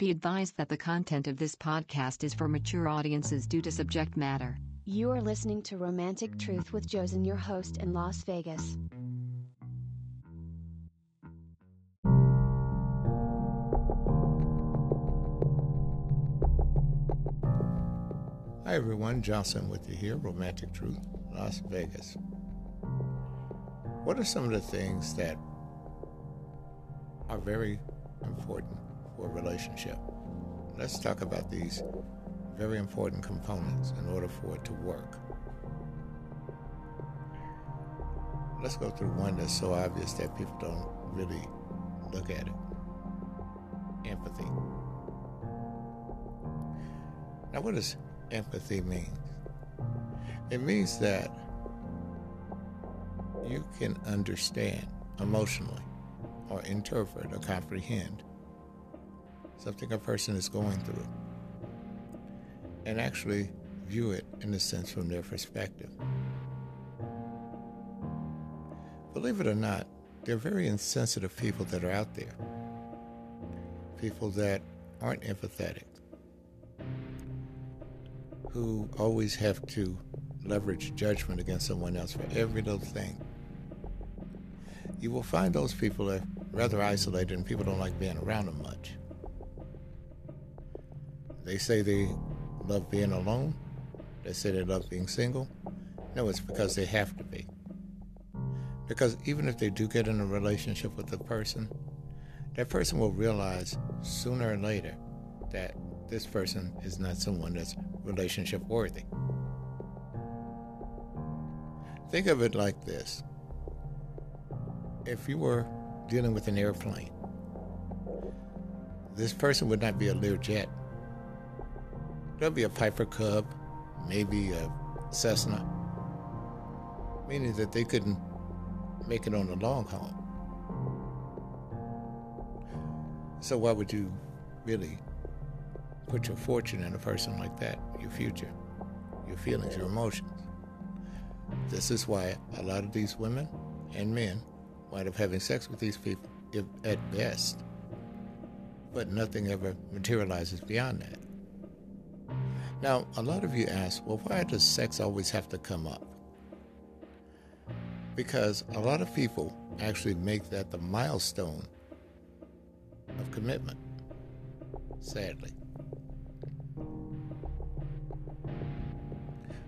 Be advised that the content of this podcast is for mature audiences due to subject matter. You are listening to Romantic Truth with Josen, your host in Las Vegas. Hi everyone, Johnson with you here, Romantic Truth, Las Vegas. What are some of the things that are very important for a relationship? Let's talk about these very important components in order for it to work. Let's go through one that's so obvious that people don't really look at it empathy. Now, what does empathy mean? It means that you can understand emotionally or interpret or comprehend something a person is going through and actually view it in a sense from their perspective. Believe it or not, there are very insensitive people that are out there. People that aren't empathetic, who always have to leverage judgment against someone else for every little thing. You will find those people are rather isolated and people don't like being around them much. They say they love being alone. They say they love being single. No, it's because they have to be. Because even if they do get in a relationship with a person, that person will realize sooner or later that this person is not someone that's relationship worthy. Think of it like this if you were dealing with an airplane, this person would not be a Learjet. There'll be a Piper Cub, maybe a Cessna, meaning that they couldn't make it on the long haul. So why would you really put your fortune in a person like that, your future, your feelings, your emotions? This is why a lot of these women and men wind up having sex with these people if, at best, but nothing ever materializes beyond that. Now, a lot of you ask, well, why does sex always have to come up? Because a lot of people actually make that the milestone of commitment, sadly.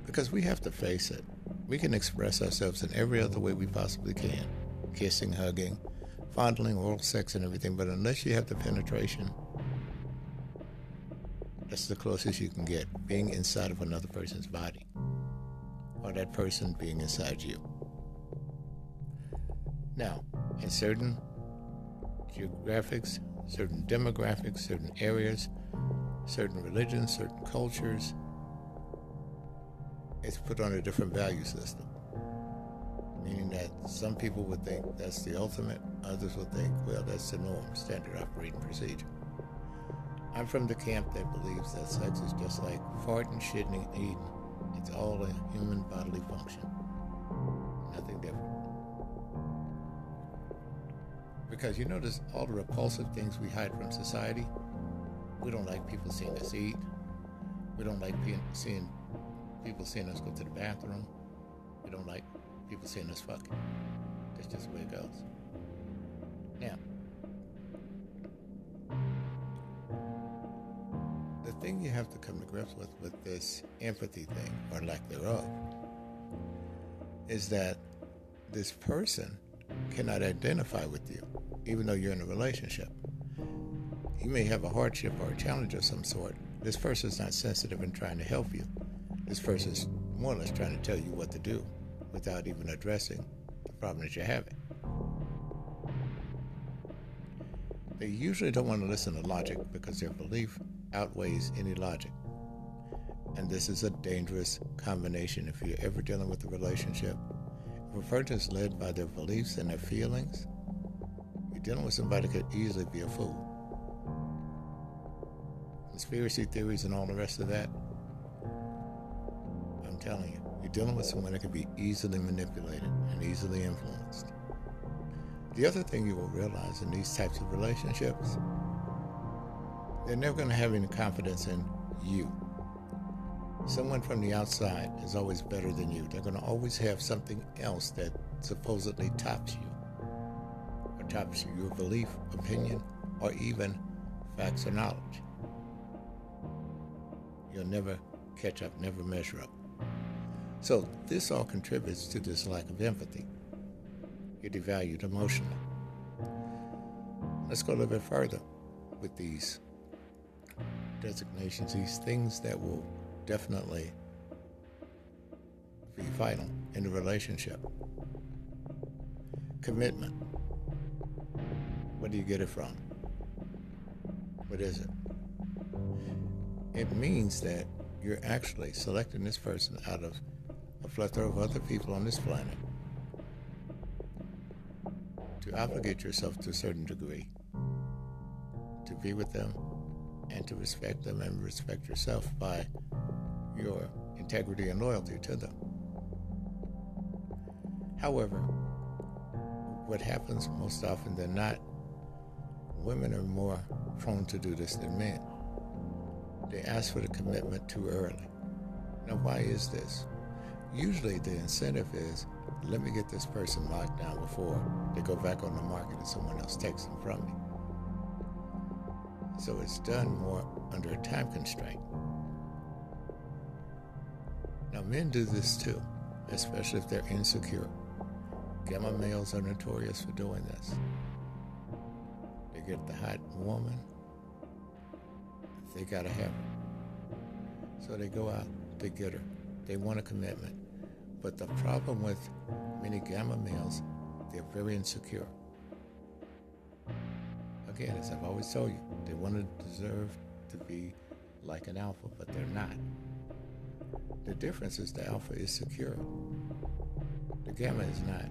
Because we have to face it. We can express ourselves in every other way we possibly can kissing, hugging, fondling, oral sex, and everything. But unless you have the penetration, that's the closest you can get being inside of another person's body or that person being inside you. Now, in certain geographics, certain demographics, certain areas, certain religions, certain cultures, it's put on a different value system meaning that some people would think that's the ultimate, others would think, well, that's the norm, standard operating procedure. I'm from the camp that believes that sex is just like farting, shitting, and eating. It's all a human bodily function. Nothing different. Because you notice all the repulsive things we hide from society? We don't like people seeing us eat. We don't like seeing people seeing us go to the bathroom. We don't like people seeing us fucking. That's just the way it goes. Now, thing you have to come to grips with with this empathy thing, or lack thereof, is that this person cannot identify with you, even though you're in a relationship. You may have a hardship or a challenge of some sort. This person is not sensitive and trying to help you. This person is more or less trying to tell you what to do without even addressing the problem that you're having. They usually don't want to listen to logic because their belief outweighs any logic. And this is a dangerous combination if you're ever dealing with a relationship. If a person is led by their beliefs and their feelings, you're dealing with somebody that could easily be a fool. Conspiracy theories and all the rest of that, I'm telling you, you're dealing with someone that can be easily manipulated and easily influenced. The other thing you will realize in these types of relationships they're never going to have any confidence in you. Someone from the outside is always better than you. They're going to always have something else that supposedly tops you, or tops your belief, opinion, or even facts or knowledge. You'll never catch up, never measure up. So, this all contributes to this lack of empathy. You're devalued emotionally. Let's go a little bit further with these designations, these things that will definitely be vital in a relationship. Commitment. Where do you get it from? What is it? It means that you're actually selecting this person out of a plethora of other people on this planet to obligate yourself to a certain degree, to be with them, and to respect them and respect yourself by your integrity and loyalty to them. However, what happens most often than not, women are more prone to do this than men. They ask for the commitment too early. Now, why is this? Usually, the incentive is let me get this person locked down before they go back on the market and someone else takes them from me. So it's done more under a time constraint. Now, men do this too, especially if they're insecure. Gamma males are notorious for doing this. They get the hot woman, they gotta have her. So they go out, they get her, they want a commitment. But the problem with many gamma males, they're very insecure. Again, as I've always told you, they want to deserve to be like an alpha, but they're not. The difference is the alpha is secure. The gamma is not.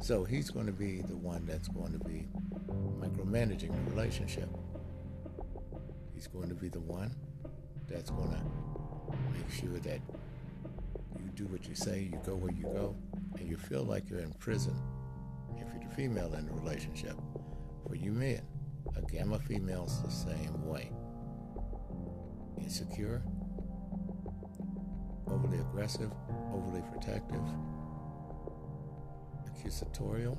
So he's going to be the one that's going to be micromanaging the relationship. He's going to be the one that's going to make sure that you do what you say, you go where you go, and you feel like you're in prison if you're the female in the relationship. For you men, gamma female's the same way. Insecure, overly aggressive, overly protective, accusatorial,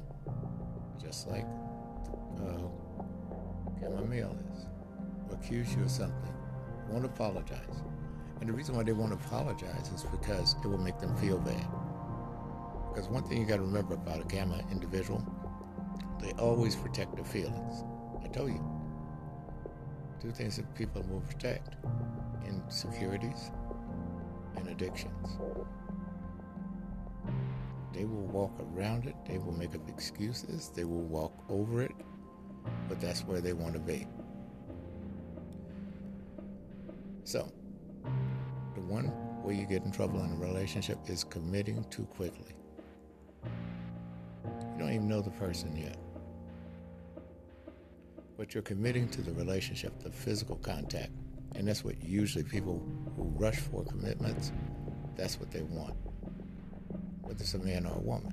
just like uh, gamma male is. Will accuse you of something, won't apologize. And the reason why they won't apologize is because it will make them feel bad. Because one thing you got to remember about a gamma individual, they always protect their feelings. I told you. Two things that people will protect insecurities and addictions. They will walk around it, they will make up excuses, they will walk over it, but that's where they want to be. So, the one way you get in trouble in a relationship is committing too quickly. You don't even know the person yet. But you're committing to the relationship, the physical contact. And that's what usually people who rush for commitments, that's what they want, whether it's a man or a woman.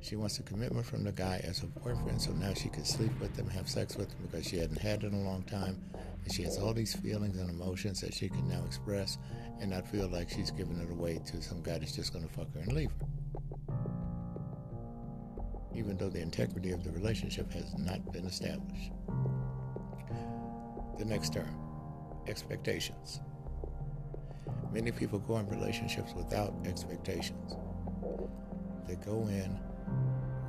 She wants a commitment from the guy as a boyfriend, so now she can sleep with him, have sex with him because she hadn't had it in a long time. And she has all these feelings and emotions that she can now express and not feel like she's giving it away to some guy that's just going to fuck her and leave her. Even though the integrity of the relationship has not been established. The next term expectations. Many people go in relationships without expectations. They go in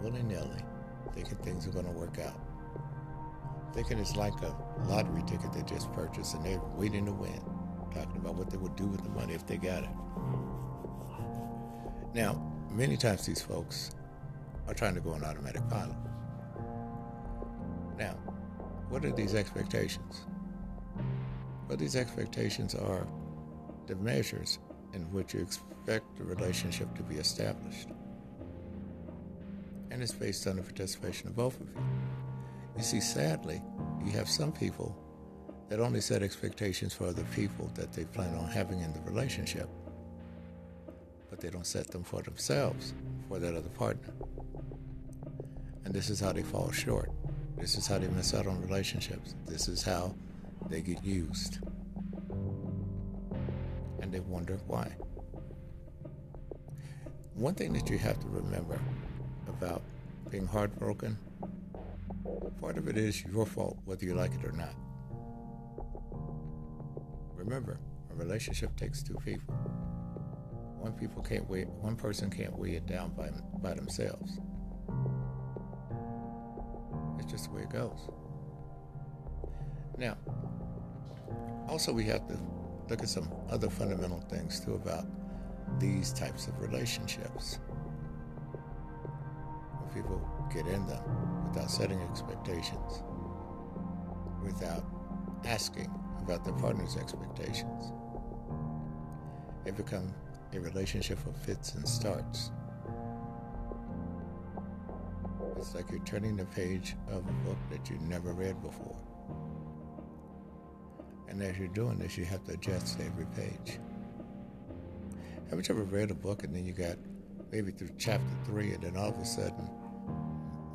willy nilly, thinking things are going to work out. Thinking it's like a lottery ticket they just purchased and they're waiting to win, talking about what they would do with the money if they got it. Now, many times these folks are trying to go on automatic pilot. Now, what are these expectations? Well, these expectations are the measures in which you expect the relationship to be established and it's based on the participation of both of you. You see, sadly, you have some people that only set expectations for other people that they plan on having in the relationship, but they don't set them for themselves, for that other partner. And this is how they fall short. This is how they miss out on relationships. This is how they get used. And they wonder why. One thing that you have to remember about being heartbroken, part of it is your fault, whether you like it or not. Remember, a relationship takes two people. One people can't weigh, one person can't weigh it down by by themselves. Just the way it goes. Now, also we have to look at some other fundamental things too about these types of relationships. When people get in them without setting expectations, without asking about their partner's expectations, it becomes a relationship of fits and starts. It's like you're turning the page of a book that you never read before. And as you're doing this, you have to adjust every page. Haven't you ever read a book and then you got maybe through chapter three, and then all of a sudden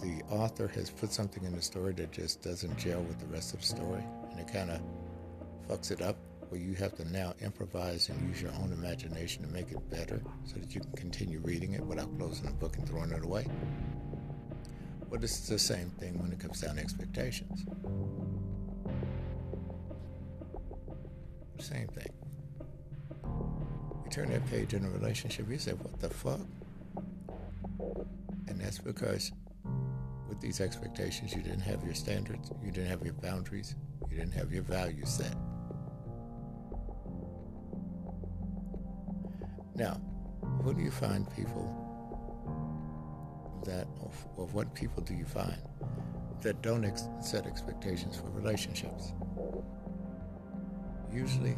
the author has put something in the story that just doesn't gel with the rest of the story, and it kind of fucks it up, where you have to now improvise and use your own imagination to make it better so that you can continue reading it without closing the book and throwing it away. This is the same thing when it comes down to expectations. Same thing. You turn that page in a relationship, you say, What the fuck? And that's because with these expectations, you didn't have your standards, you didn't have your boundaries, you didn't have your values set. Now, who do you find people or what people do you find that don't ex- set expectations for relationships? Usually,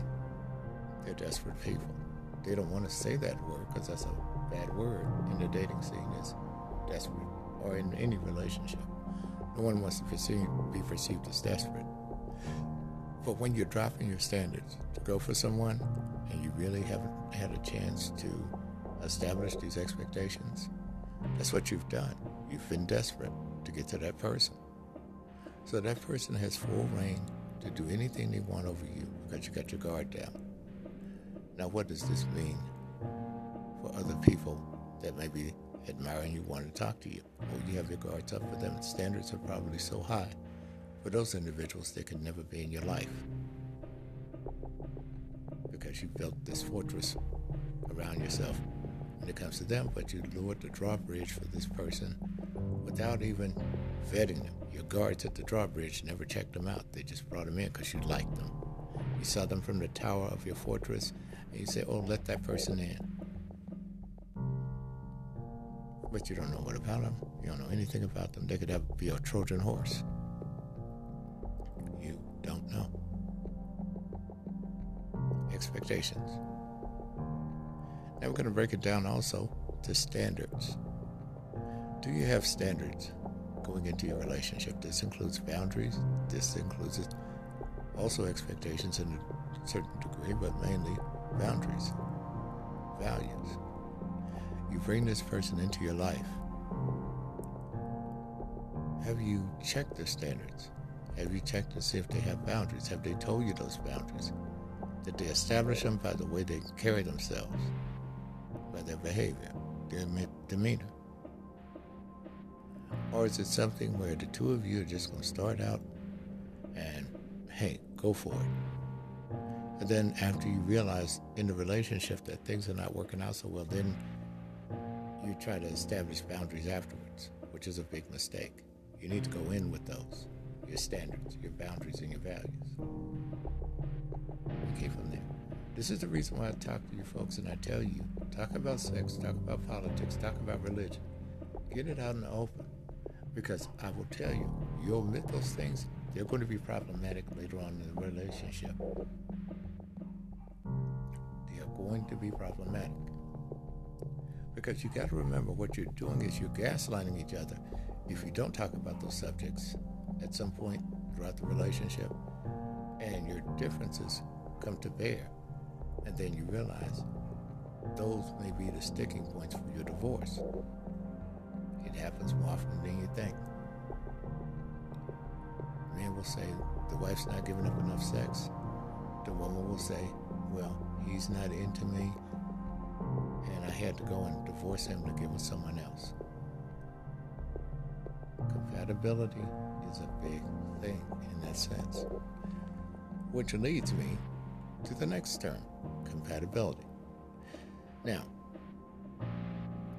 they're desperate people. They don't want to say that word because that's a bad word in the dating scene is desperate or in any relationship. No one wants to perceive, be perceived as desperate. But when you're dropping your standards to go for someone and you really haven't had a chance to establish these expectations, that's what you've done. You've been desperate to get to that person. So that person has full reign to do anything they want over you because you got your guard down. Now, what does this mean for other people that may be admiring you, want to talk to you? Well, you have your guards up for them. Standards are probably so high for those individuals they can never be in your life because you built this fortress around yourself when it comes to them, but you lowered the drawbridge for this person without even vetting them. Your guards at the drawbridge never checked them out. They just brought them in because you liked them. You saw them from the tower of your fortress, and you say, oh, let that person in. But you don't know what about them. You don't know anything about them. They could have be a Trojan horse. You don't know. Expectations. Now we're going to break it down also to standards. Do you have standards going into your relationship? This includes boundaries. This includes also expectations in a certain degree, but mainly boundaries, values. You bring this person into your life. Have you checked their standards? Have you checked to see if they have boundaries? Have they told you those boundaries? Did they establish them by the way they carry themselves? by their behavior, their demeanor? Or is it something where the two of you are just going to start out and, hey, go for it? And then after you realize in the relationship that things are not working out so well, then you try to establish boundaries afterwards, which is a big mistake. You need to go in with those, your standards, your boundaries, and your values. Okay, from there. This is the reason why I talk to you folks and I tell you talk about sex, talk about politics, talk about religion. Get it out in the open. Because I will tell you, you omit those things, they're going to be problematic later on in the relationship. They are going to be problematic. Because you got to remember what you're doing is you're gaslighting each other. If you don't talk about those subjects at some point throughout the relationship and your differences come to bear, and then you realize those may be the sticking points for your divorce. Happens more often than you think. Man will say the wife's not giving up enough sex. The woman will say, well, he's not into me, and I had to go and divorce him to give him someone else. Compatibility is a big thing in that sense. Which leads me to the next term compatibility. Now,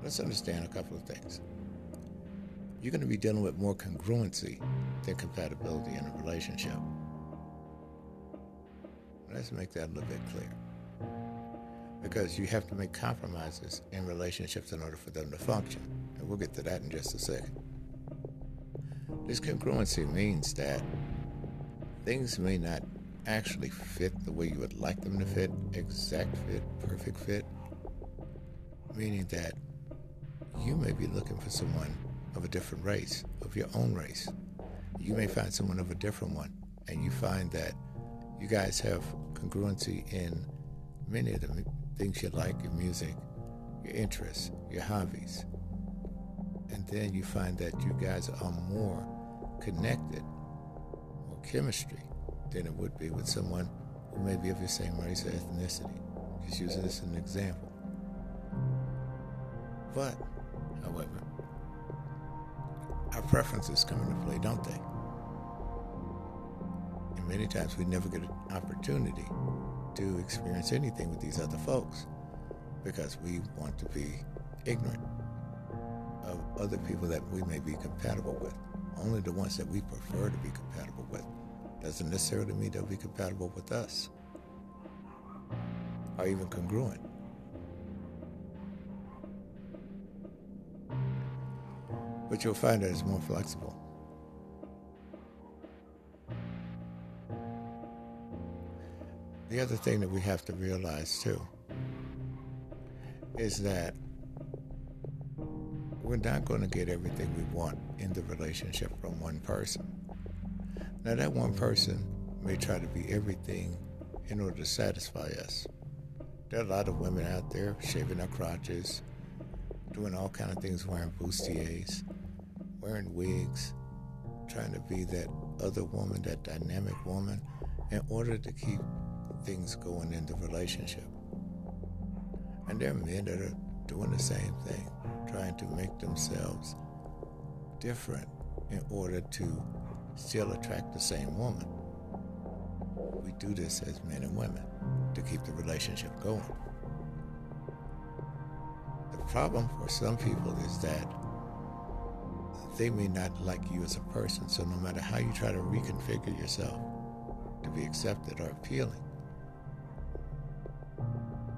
let's understand a couple of things. You're going to be dealing with more congruency than compatibility in a relationship. Let's make that a little bit clear. Because you have to make compromises in relationships in order for them to function. And we'll get to that in just a second. This congruency means that things may not actually fit the way you would like them to fit, exact fit, perfect fit, meaning that you may be looking for someone of a different race, of your own race. You may find someone of a different one, and you find that you guys have congruency in many of the things you like, your music, your interests, your hobbies. And then you find that you guys are more connected, more chemistry than it would be with someone who may be of your same race or ethnicity. Just using this as an example. But, however, preferences come into play, don't they? And many times we never get an opportunity to experience anything with these other folks because we want to be ignorant of other people that we may be compatible with. Only the ones that we prefer to be compatible with doesn't necessarily mean they'll be compatible with us or even congruent. But you'll find that it's more flexible. The other thing that we have to realize too is that we're not going to get everything we want in the relationship from one person. Now, that one person may try to be everything in order to satisfy us. There are a lot of women out there shaving their crotches, doing all kind of things, wearing bustiers, wearing wigs, trying to be that other woman, that dynamic woman, in order to keep things going in the relationship. And there are men that are doing the same thing, trying to make themselves different in order to still attract the same woman. We do this as men and women to keep the relationship going. The problem for some people is that they may not like you as a person, so no matter how you try to reconfigure yourself to be accepted or appealing,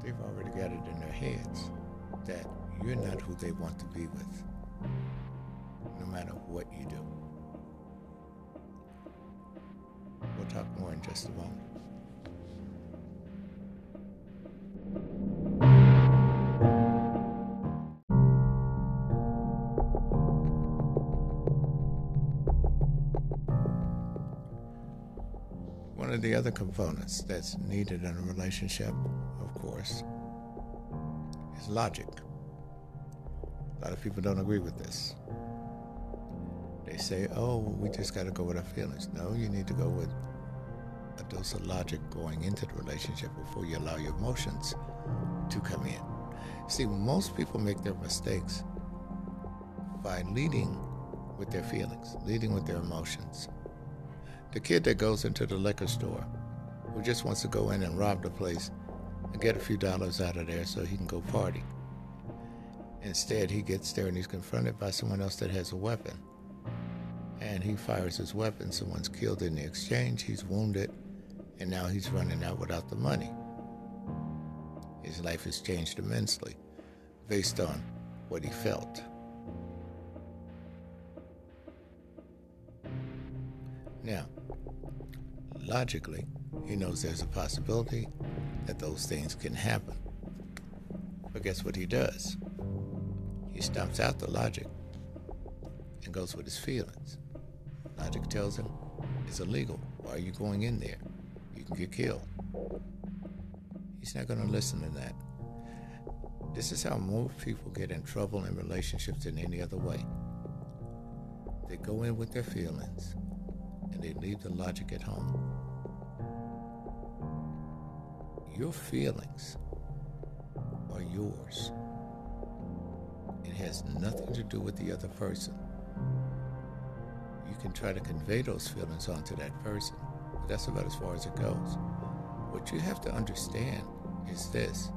they've already got it in their heads that you're not who they want to be with, no matter what you do. We'll talk more in just a moment. The other components that's needed in a relationship, of course, is logic. A lot of people don't agree with this. They say, oh, we just got to go with our feelings. No, you need to go with a dose of logic going into the relationship before you allow your emotions to come in. See, most people make their mistakes by leading with their feelings, leading with their emotions. The kid that goes into the liquor store who just wants to go in and rob the place and get a few dollars out of there so he can go party. Instead, he gets there and he's confronted by someone else that has a weapon. And he fires his weapon. Someone's killed in the exchange. He's wounded. And now he's running out without the money. His life has changed immensely based on what he felt. Logically, he knows there's a possibility that those things can happen. But guess what he does? He stumps out the logic and goes with his feelings. Logic tells him it's illegal. Why are you going in there? You can get killed. He's not going to listen to that. This is how most people get in trouble in relationships than any other way. They go in with their feelings and they leave the logic at home. Your feelings are yours. It has nothing to do with the other person. You can try to convey those feelings onto that person, but that's about as far as it goes. What you have to understand is this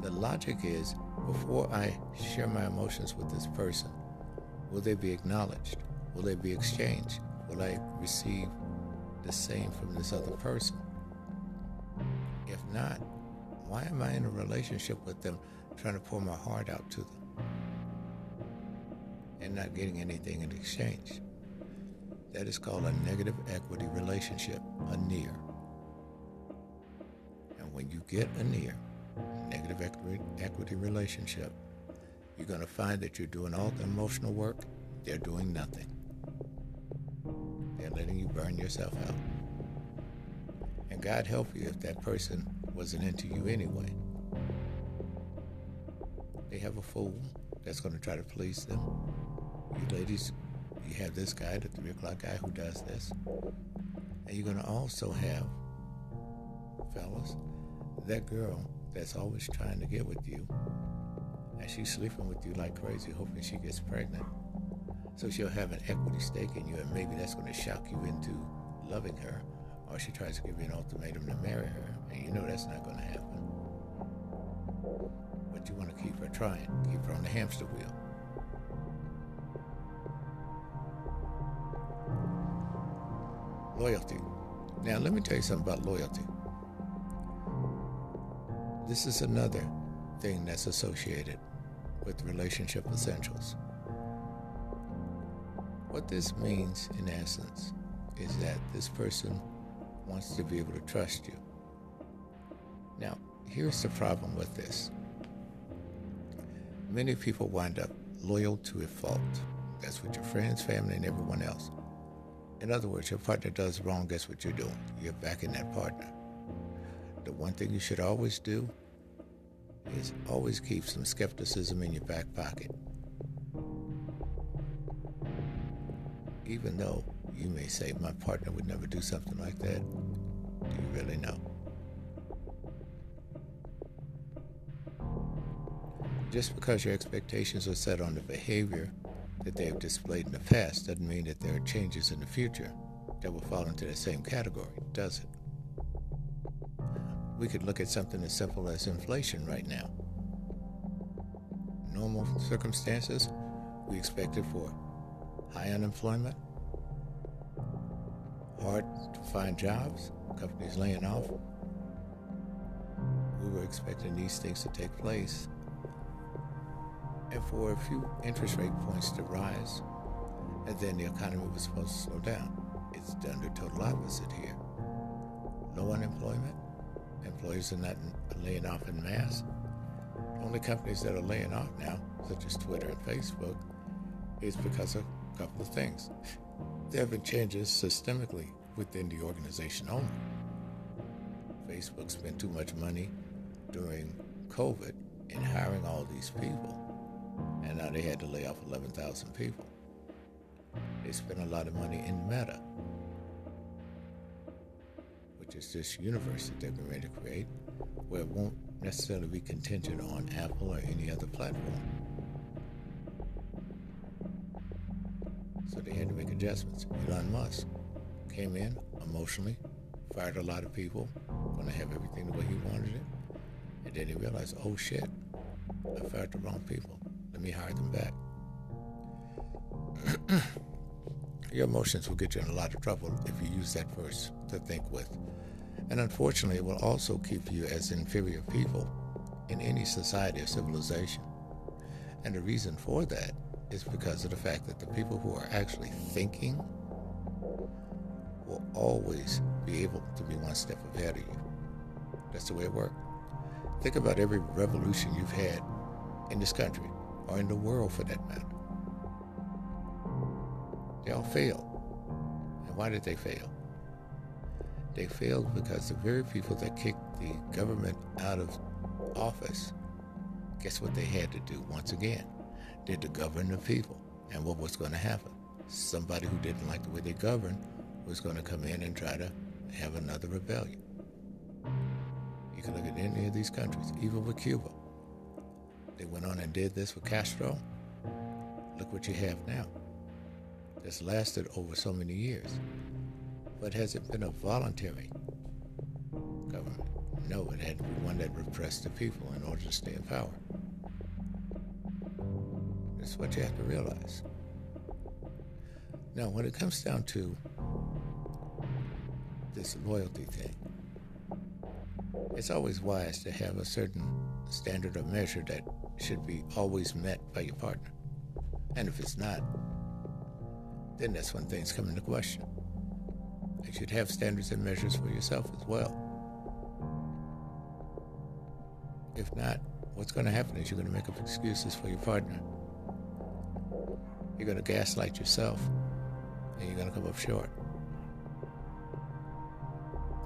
the logic is before I share my emotions with this person, will they be acknowledged? Will they be exchanged? Will I receive the same from this other person? Not, why am I in a relationship with them trying to pour my heart out to them and not getting anything in exchange? That is called a negative equity relationship, a near. And when you get a near, negative equity relationship, you're going to find that you're doing all the emotional work, they're doing nothing. They're letting you burn yourself out. And God help you if that person wasn't into you anyway. They have a fool that's going to try to please them. You ladies, you have this guy, the three o'clock guy who does this. And you're going to also have, fellas, that girl that's always trying to get with you. And she's sleeping with you like crazy, hoping she gets pregnant. So she'll have an equity stake in you, and maybe that's going to shock you into loving her. Or she tries to give you an ultimatum to marry her, and you know that's not going to happen. But you want to keep her trying, keep her on the hamster wheel. Loyalty. Now, let me tell you something about loyalty. This is another thing that's associated with relationship essentials. What this means, in essence, is that this person wants to be able to trust you. Here's the problem with this many people wind up loyal to a fault. That's what your friends, family, and everyone else. In other words, your partner does wrong, guess what you're doing? You're backing that partner. The one thing you should always do is always keep some skepticism in your back pocket. Even though you may say, my partner would never do something like that, do you really know? Just because your expectations are set on the behavior that they have displayed in the past doesn't mean that there are changes in the future that will fall into the same category, does it? we could look at something as simple as inflation right now. Normal circumstances, we expected for high unemployment, hard to find jobs, companies laying off. We were expecting these things to take place and for a few interest rate points to rise, and then the economy was supposed to slow down. It's done the total opposite here. No unemployment, Employees are not laying off in mass. Only companies that are laying off now, such as Twitter and Facebook, is because of a couple of things. There have been changes systemically within the organization only. Facebook spent too much money during COVID in hiring all these people, and now they had to lay off 11,000 people. They spent a lot of money in Meta, which is this universe that they've been ready to create, where it won't necessarily be contingent on Apple or any other platform. So they had to make adjustments. Elon Musk came in emotionally, fired a lot of people, going to have everything the way he wanted it, and then he realized, oh shit, I fired the wrong people. Me hire them back. Your emotions will get you in a lot of trouble if you use that verse to think with. And unfortunately, it will also keep you as inferior people in any society or civilization. And the reason for that is because of the fact that the people who are actually thinking will always be able to be one step ahead of you. That's the way it works. Think about every revolution you've had in this country, or in the world for that matter. They all failed. And why did they fail? They failed because the very people that kicked the government out of office, guess what they had to do once again? They had to govern the people. And what was going to happen? Somebody who didn't like the way they governed was going to come in and try to have another rebellion. You can look at any of these countries, even with Cuba. They went on and did this with Castro. Look what you have now. This lasted over so many years. But has it been a voluntary government? No, it had to be one that repressed the people in order to stay in power. That's what you have to realize. Now, when it comes down to this loyalty thing, it's always wise to have a certain standard of measure that should be always met by your partner. And if it's not, then that's when things come into question. You should have standards and measures for yourself as well. If not, what's going to happen is you're going to make up excuses for your partner. You're going to gaslight yourself, and you're going to come up short.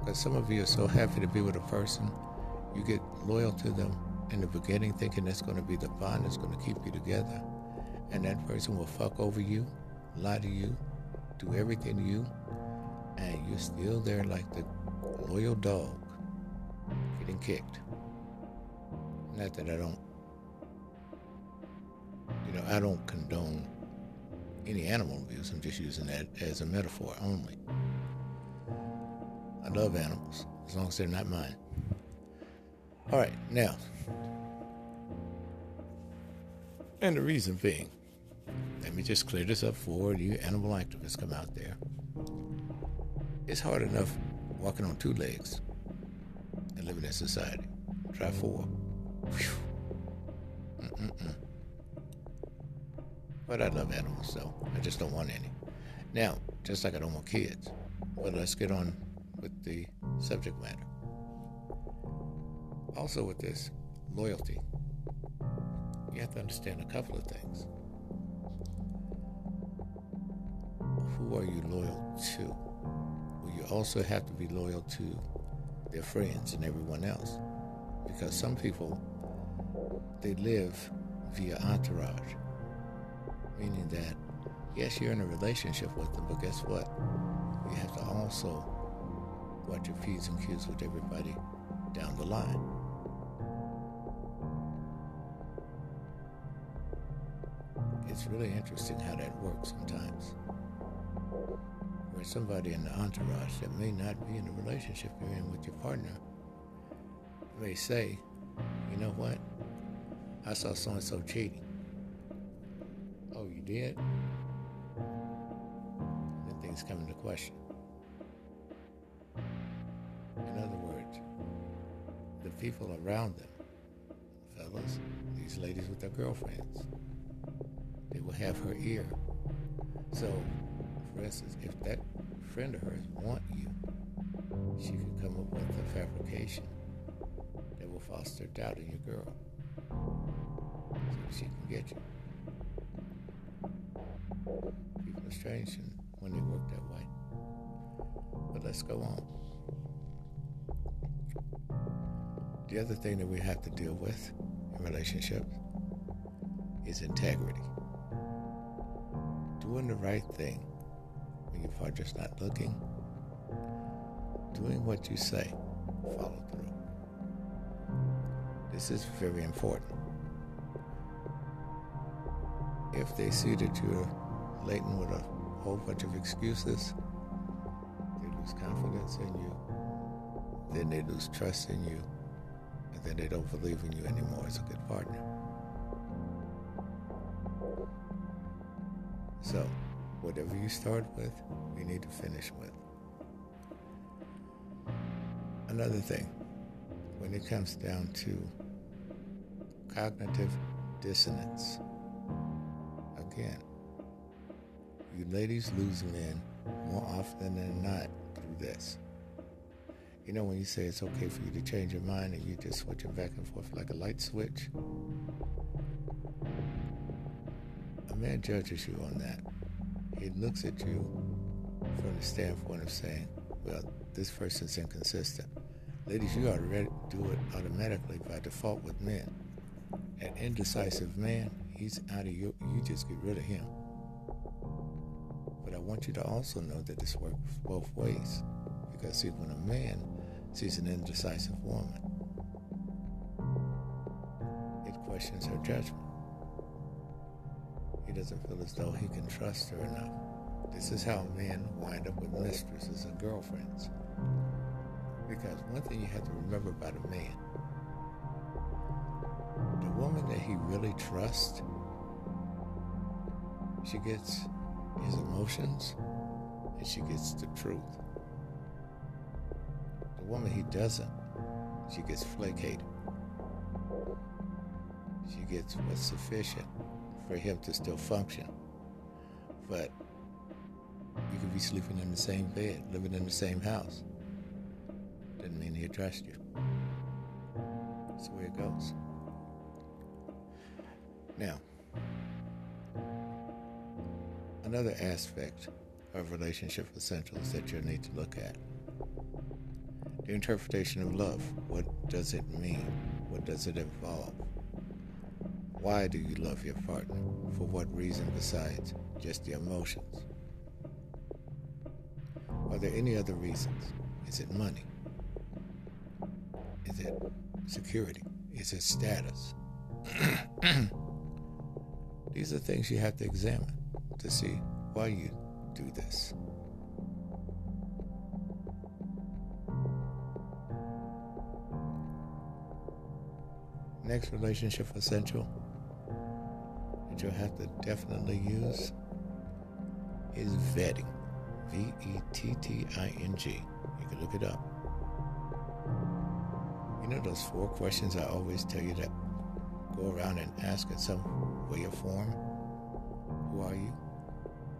Because some of you are so happy to be with a person, you get loyal to them in the beginning, thinking that's going to be the bond that's going to keep you together. And that person will fuck over you, lie to you, do everything to you, and you're still there like the loyal dog getting kicked. Not that I don't, you know, I don't condone any animal abuse. I'm just using that as a metaphor only. I love animals, as long as they're not mine. All right, now, and the reason being, let me just clear this up for you animal activists come out there. It's hard enough walking on two legs and living in society. Try four. But I love animals, so I just don't want any. Now, just like I don't want kids. But let's get on with the subject matter. Also, with this loyalty, you have to understand a couple of things. Who are you loyal to? Well, you also have to be loyal to their friends and everyone else. Because some people, they live via entourage, meaning that, yes, you're in a relationship with them, but guess what? You have to also watch your P's and Q's with everybody down the line. Really interesting how that works sometimes. Where somebody in the entourage that may not be in the relationship you're in with your partner may say, you know what? I saw so and so cheating. Oh, you did? Then things come into question. In other words, the people around them, fellas, these ladies with their girlfriends, have her ear. So, for instance, if that friend of hers want you, she could come up with a fabrication that will foster doubt in your girl. So she can get you. People are strange when they work that way. But let's go on. The other thing that we have to deal with in relationships is integrity. Doing the right thing when your partner's not looking. Doing what you say. Follow through. This is very important. If they see that you're laden with a whole bunch of excuses, they lose confidence in you, then they lose trust in you, and then they don't believe in you anymore as a good partner. Whatever you start with, you need to finish with. Another thing, when it comes down to cognitive dissonance, again, you ladies lose men more often than not through this. You know, when you say it's okay for you to change your mind and you just switching back and forth like a light switch, a man judges you on that. He looks at you from the standpoint of saying, well, this person's inconsistent. Ladies, you already do it automatically by default with men. An indecisive man, he's out of you. You just get rid of him. But I want you to also know that this works both ways. Because, see, when a man sees an indecisive woman, it questions her judgment. Doesn't feel as though he can trust her enough. This is how men wind up with mistresses and girlfriends. Because one thing you have to remember about a man the woman that he really trusts, she gets his emotions and she gets the truth. The woman he doesn't, she gets placated. She gets what's sufficient for him to still function. But you could be sleeping in the same bed, living in the same house. Doesn't mean he'll trust you. That's the way it goes. Now, another aspect of relationship essentials that you'll need to look at the interpretation of love. What does it mean? What does it involve? Why do you love your partner? For what reason besides just the emotions? Are there any other reasons? Is it money? Is it security? Is it status? These are things you have to examine to see why you do this. Next relationship essential you'll have to definitely use is vetting. V E T T I N G. You can look it up. You know those four questions I always tell you to go around and ask in some way or form? Who are you?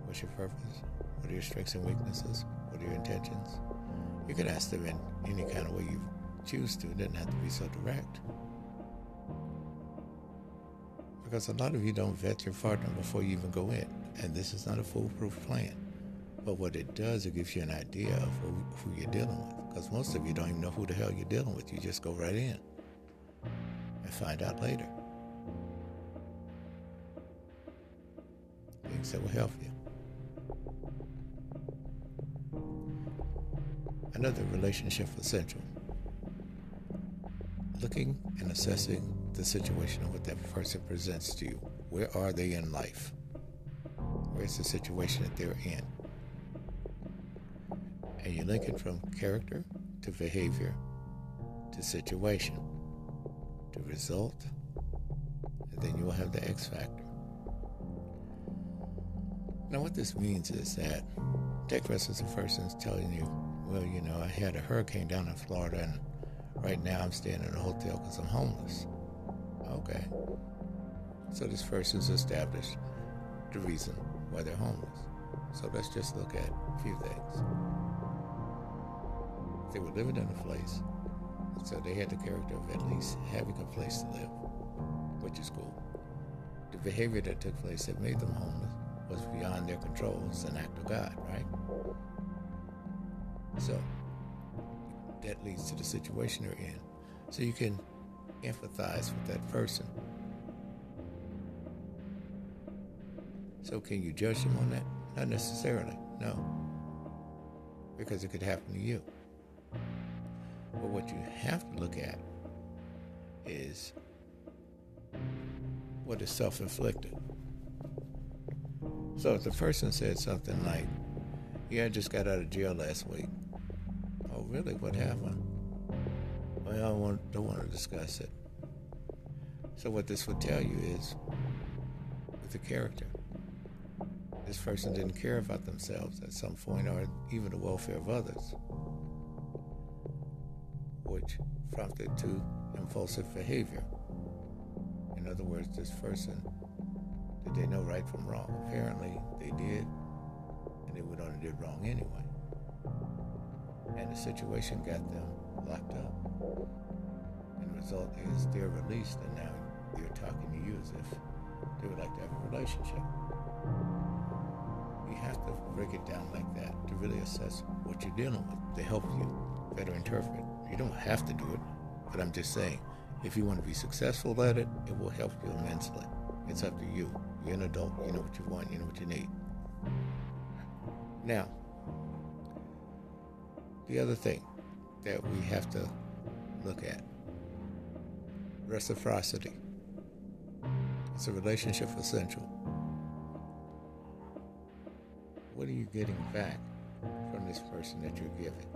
What's your purpose? What are your strengths and weaknesses? What are your intentions? You can ask them in any kind of way you choose to. It doesn't have to be so direct. Because a lot of you don't vet your partner before you even go in. And this is not a foolproof plan. But what it does, it gives you an idea of who, who you're dealing with. Because most of you don't even know who the hell you're dealing with. You just go right in and find out later. Things that will help you. Another relationship essential. Looking and assessing the situation of what that person presents to you. Where are they in life? Where's the situation that they're in? And you link it from character to behavior to situation to result, and then you will have the X factor. Now, what this means is that, take for instance, a person's telling you, well, you know, I had a hurricane down in Florida, and right now I'm staying in a hotel because I'm homeless. Okay. So this person's established the reason why they're homeless. So let's just look at a few things. They were living in a place, so they had the character of at least having a place to live, which is cool. The behavior that took place that made them homeless was beyond their control. It's an act of God, right? So that leads to the situation they're in. So you can empathize with that person. So can you judge them on that? Not necessarily, no. Because it could happen to you. But what you have to look at is what is self inflicted. So if the person said something like, Yeah, I just got out of jail last week. Oh, really? What happened? I don't want, don't want to discuss it. So what this would tell you is, with the character, this person didn't care about themselves at some point or even the welfare of others which prompted to impulsive behavior. In other words, this person, did they know right from wrong? Apparently they did, and they went on and did wrong anyway. And the situation got them locked up. And the result is they're released, and now they're talking to you as if they would like to have a relationship. You have to break it down like that to really assess what you're dealing with to help you better interpret you don't have to do it, but I'm just saying, if you want to be successful at it, it will help you immensely. It's up to you. You're an adult. You know what you want. You know what you need. Now, the other thing that we have to look at reciprocity. It's a relationship essential. What are you getting back from this person that you're giving?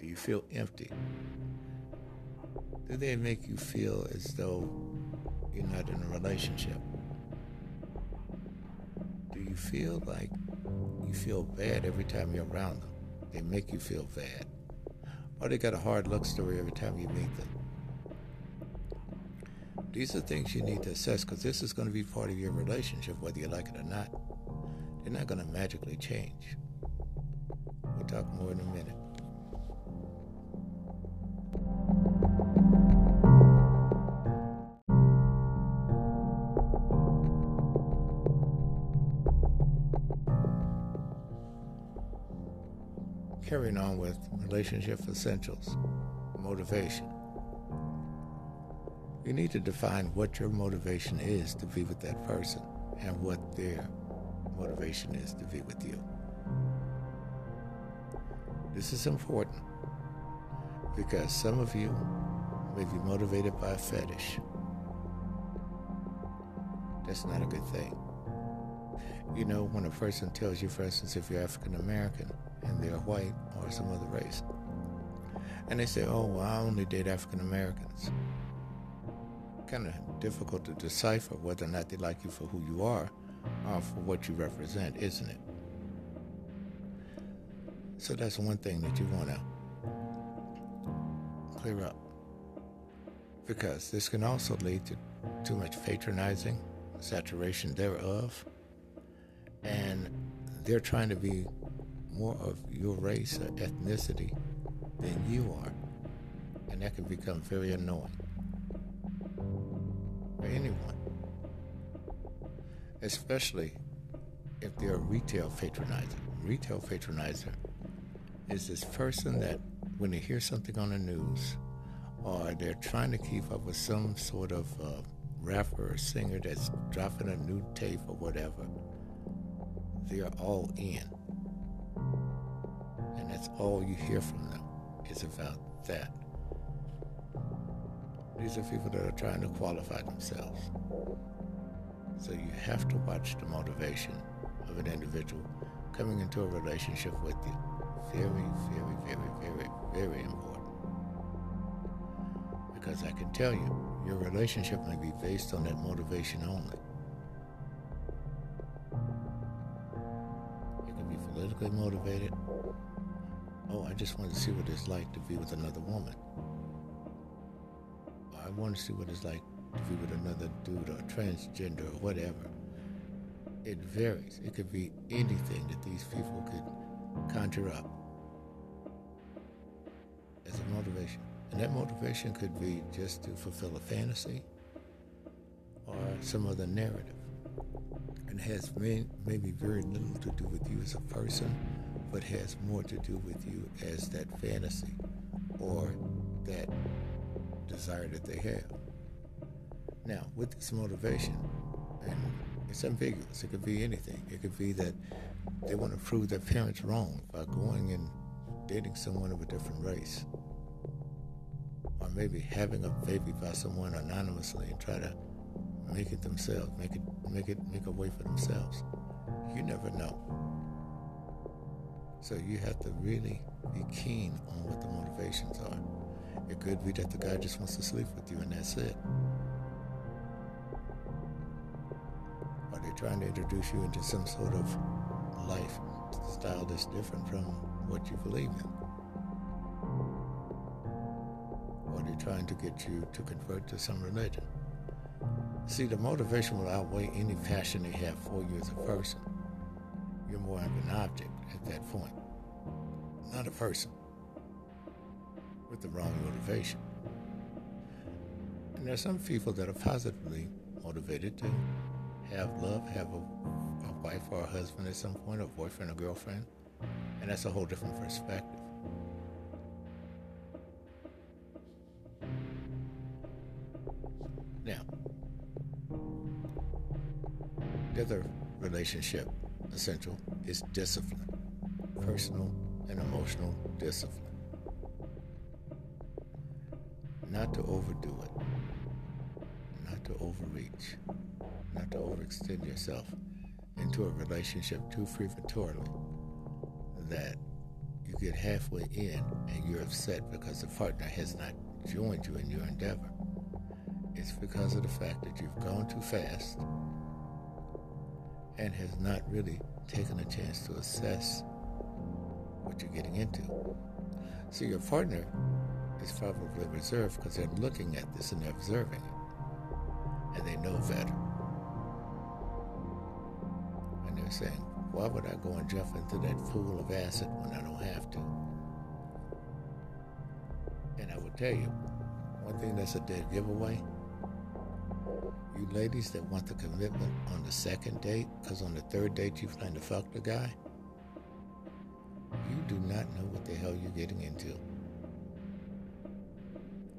Do you feel empty? Do they make you feel as though you're not in a relationship? Do you feel like you feel bad every time you're around them? They make you feel bad. Or they got a hard luck story every time you meet them. These are things you need to assess because this is going to be part of your relationship, whether you like it or not. They're not going to magically change. We'll talk more in a minute. Carrying on with relationship essentials, motivation. You need to define what your motivation is to be with that person and what their motivation is to be with you. This is important because some of you may be motivated by a fetish. That's not a good thing. You know, when a person tells you, for instance, if you're African American and they're white or some other race, and they say, oh, well, I only date African Americans. Kind of difficult to decipher whether or not they like you for who you are or for what you represent, isn't it? So that's one thing that you want to clear up. Because this can also lead to too much patronizing, saturation thereof, and they're trying to be more of your race or ethnicity than you are. And that can become very annoying for anyone, especially if they're retail patronizer. Retail patronizer is this person that when they hear something on the news or they're trying to keep up with some sort of uh, rapper or singer that's dropping a new tape or whatever, they're all in. That's all you hear from them is about that. These are people that are trying to qualify themselves. So you have to watch the motivation of an individual coming into a relationship with you. Very, very, very, very, very important. Because I can tell you, your relationship may be based on that motivation only. It can be politically motivated. Oh, I just want to see what it's like to be with another woman. I want to see what it's like to be with another dude or transgender or whatever. It varies. It could be anything that these people could conjure up as a motivation. And that motivation could be just to fulfill a fantasy or some other narrative. And has may, maybe very little to do with you as a person, but has more to do with you as that fantasy or that desire that they have. Now, with this motivation, and it's ambiguous, it could be anything. It could be that they want to prove their parents wrong by going and dating someone of a different race. Or maybe having a baby by someone anonymously and try to make it themselves, make it make it make a way for themselves. You never know. So you have to really be keen on what the motivations are. It could be that the guy just wants to sleep with you and that's it. Are they trying to introduce you into some sort of lifestyle that's different from what you believe in? Or are they trying to get you to convert to some religion? See, the motivation will outweigh any passion they have for you as a person. You're more of an object at that point, not a person with the wrong motivation. And there are some people that are positively motivated to have love, have a, a wife or a husband at some point, a boyfriend or girlfriend, and that's a whole different perspective. Now, the other relationship essential is discipline, personal and emotional discipline. Not to overdo it, not to overreach, not to overextend yourself into a relationship too prematurely that you get halfway in and you're upset because the partner has not joined you in your endeavor. It's because of the fact that you've gone too fast and has not really taken a chance to assess what you're getting into. So your partner is probably reserved because they're looking at this and they're observing it. And they know better. And they're saying, why would I go and jump into that pool of acid when I don't have to? And I will tell you, one thing that's a dead giveaway you ladies that want the commitment on the second date, because on the third date you plan to fuck the guy, do not know what the hell you're getting into.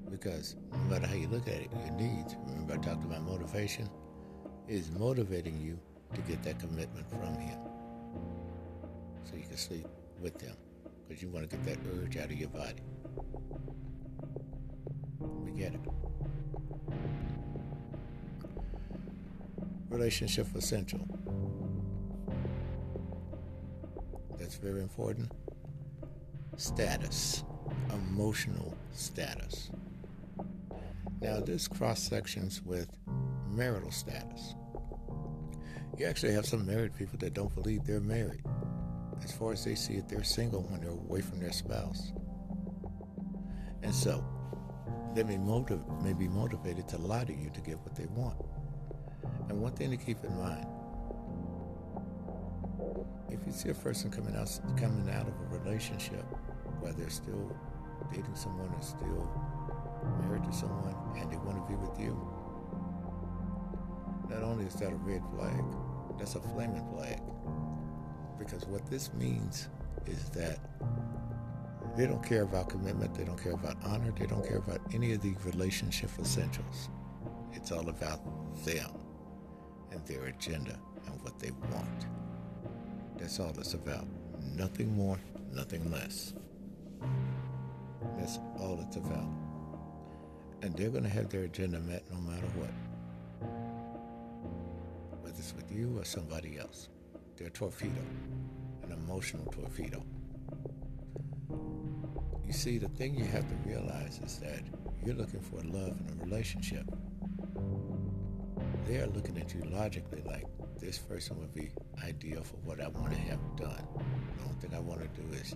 Because no matter how you look at it, your needs, remember I talked about motivation, is motivating you to get that commitment from him. So you can sleep with him. Because you want to get that urge out of your body. We get it. relationship essential. That's very important. Status, emotional status. Now, this cross sections with marital status. You actually have some married people that don't believe they're married. As far as they see it, they're single when they're away from their spouse. And so, they may, motiv- may be motivated to lie to you to get what they want. And one thing to keep in mind, if you see a person coming out coming out of a relationship they're still dating someone and still married to someone and they want to be with you, not only is that a red flag, that's a flaming flag. Because what this means is that they don't care about commitment, they don't care about honor, they don't care about any of the relationship essentials. It's all about them and their agenda and what they want. That's all it's about. Nothing more, nothing less. That's all it's about. And they're going to have their agenda met no matter what. Whether it's with you or somebody else. They're a torpedo, an emotional torpedo. You see, the thing you have to realize is that you're looking for love in a relationship they are looking at you logically like this person would be ideal for what I want to have done. The only thing I want to do is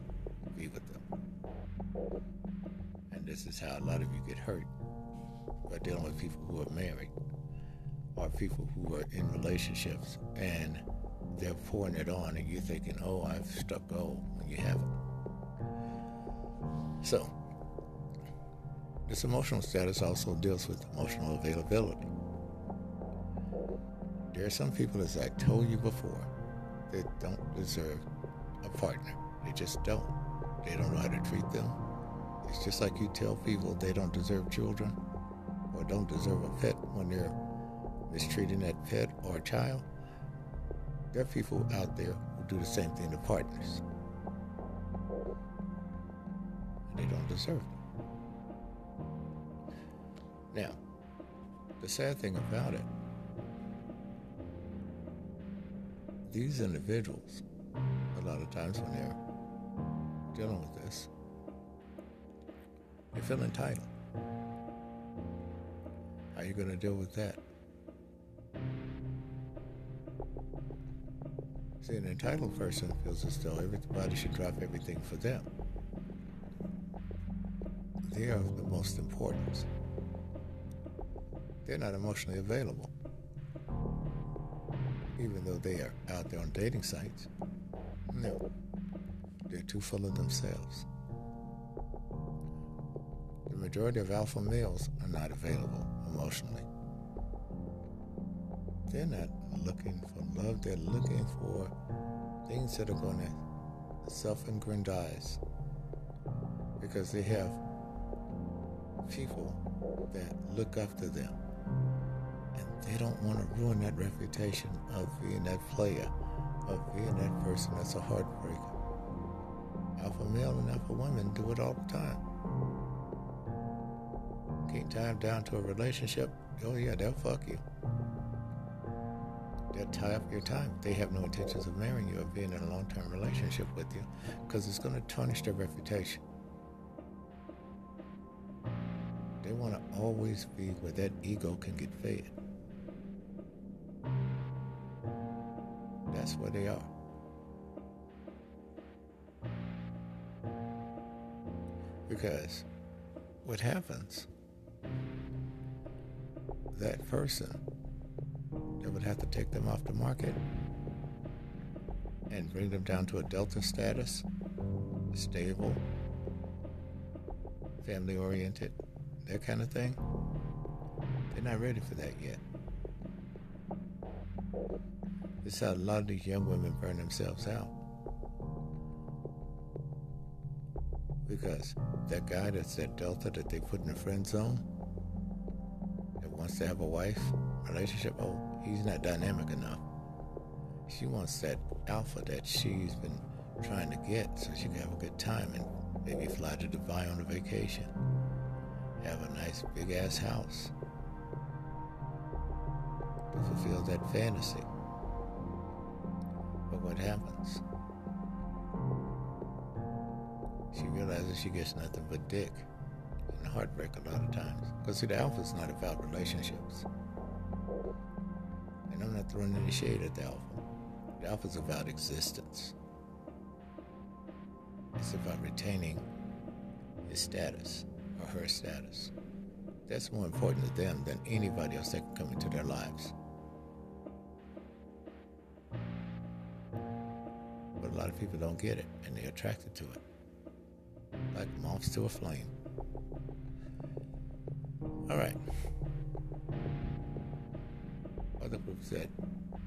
be with them. And this is how a lot of you get hurt by dealing with people who are married or people who are in relationships and they're pouring it on and you're thinking, oh, I've struck gold when you haven't. So, this emotional status also deals with emotional availability. There are some people, as I told you before, that don't deserve a partner. They just don't. They don't know how to treat them. It's just like you tell people they don't deserve children or don't deserve a pet when they're mistreating that pet or a child. There are people out there who do the same thing to partners. And they don't deserve them. Now, the sad thing about it these individuals, a lot of times when they're dealing with this, they feel entitled. How are you going to deal with that? See, an entitled person feels as though everybody should drop everything for them. They are of the most important. They're not emotionally available even though they are out there on dating sites. No, they're too full of themselves. Majority of alpha males are not available emotionally. They're not looking for love, they're looking for things that are going to self aggrandize because they have people that look to them and they don't want to ruin that reputation of being that player of being that person that's a heartbreaker. Alpha male and alpha women do it all the time. Them down to a relationship. Oh yeah, they'll fuck you. They'll tie up your time. They have no intentions of marrying you or being in a long-term relationship with you because it's going to tarnish their reputation. They want to always be where that ego can get fed. That's where they are. Because what happens, that person that would have to take them off the market and bring them down to a delta status, stable, family oriented, that kind of thing, they're not ready for that yet. It's how a lot of these young women burn themselves out. Because that guy that's that delta that they put in the friend zone, wants to have a wife, relationship, oh, he's not dynamic enough. She wants that alpha that she's been trying to get so she can have a good time and maybe fly to Dubai on a vacation. Have a nice big ass house to fulfill that fantasy. But what happens? She realizes she gets nothing but dick and heartbreak a lot of times. Because see, the alpha's not about relationships. And I'm not throwing any shade at the alpha. The alpha's about existence. It's about retaining his status or her status. That's more important to them than anybody else that can come into their lives. But a lot of people don't get it and they're attracted to it. Like moths to a flame. All right. Other groups that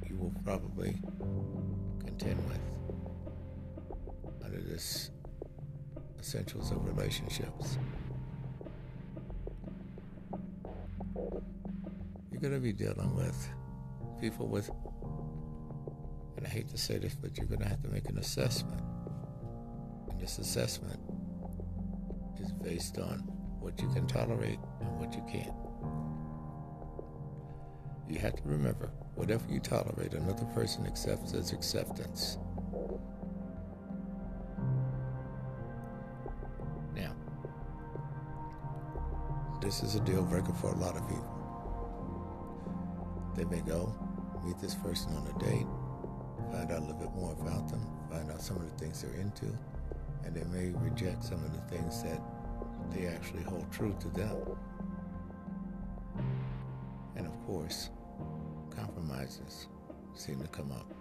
you will probably contend with under this essentials of relationships. You're going to be dealing with people with and I hate to say this, but you're going to have to make an assessment. And this assessment is based on what you can tolerate and what you can't. You have to remember whatever you tolerate, another person accepts as acceptance. Now, this is a deal breaker for a lot of people. They may go meet this person on a date, find out a little bit more about them, find out some of the things they're into, and they may reject some of the things that they actually hold true to them. And of course, compromises seem to come up.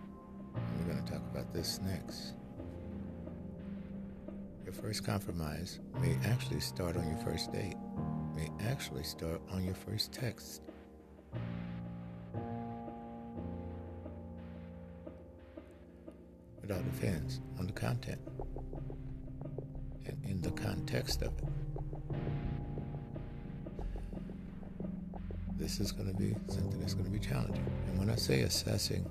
And we're going to talk about this next. Your first compromise may actually start on your first date, may actually start on your first text. It all depends on the content and in the context of it. This is going to be something that's going to be challenging. And when I say assessing,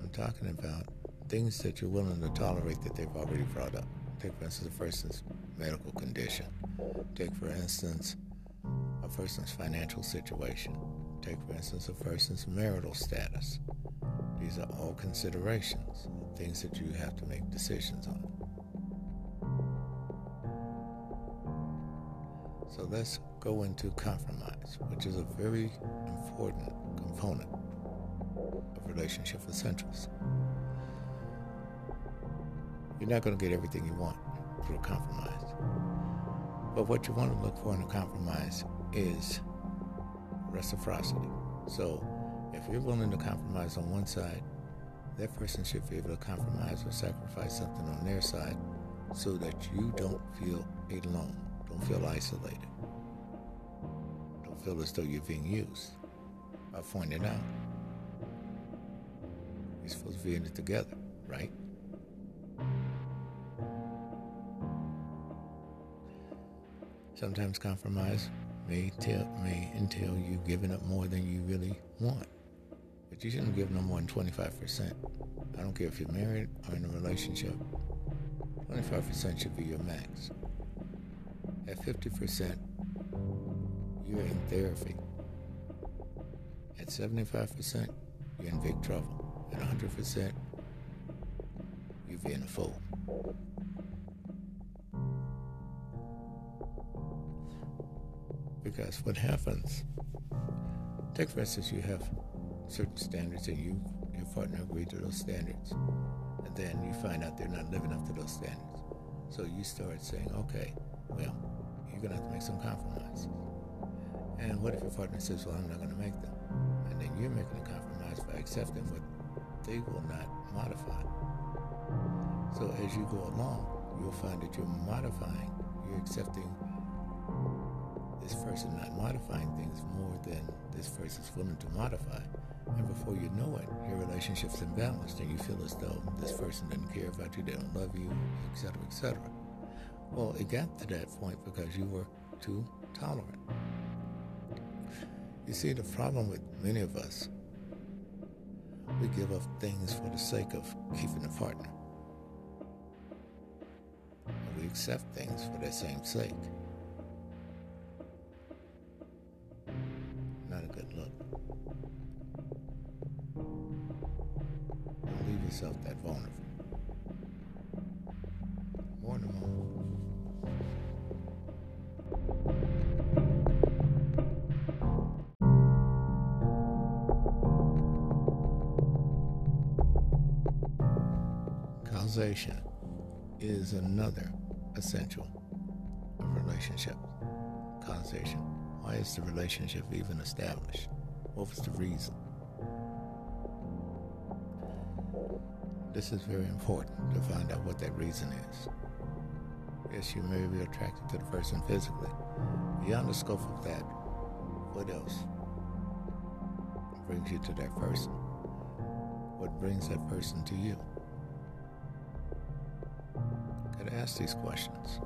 I'm talking about things that you're willing to tolerate that they've already brought up. Take, for instance, a person's medical condition. Take, for instance, a person's financial situation. Take, for instance, a person's marital status. These are all considerations, things that you have to make decisions on. So let's go into compromise, which is a very important component of relationship essentials. You're not going to get everything you want through compromise. But what you want to look for in a compromise is reciprocity. So if you're willing to compromise on one side, that person should be able to compromise or sacrifice something on their side so that you don't feel alone, don't feel isolated, feel as though you're being used. I pointed out, you're supposed to be in it together, right? Sometimes compromise may, tell, may entail you giving up more than you really want But you shouldn't give no more than 25%. I don't care if you're married or in a relationship. 25% should be your max. At 50%, you're in therapy. At 75%, you're in big trouble. At 100%, you're being a fool. Because what happens, take for instance, you have certain standards and you, your partner agree to those standards. And then you find out they're not living up to those standards. So you start saying, okay, well, you're going to have to make some compromises. And what if your partner says, well, I'm not going to make them? And then you're making a compromise by accepting what they will not modify. So as you go along, you'll find that you're modifying, you're accepting this person not modifying things more than this person's willing to modify. And before you know it, your relationship's imbalanced and you feel as though this person doesn't care about you, they don't love you, etc., etc. Well, it got to that point because you were too tolerant. You see, the problem with many of us, we give up things for the sake of keeping a partner. And we accept things for their same sake. Not a good look. Don't leave yourself that vulnerable. More in a moment. Is another essential of relationship. Causation. Why is the relationship even established? What was the reason? This is very important to find out what that reason is. Yes, you may be attracted to the person physically. Beyond the scope of that, what else brings you to that person? What brings that person to you? Ask these questions.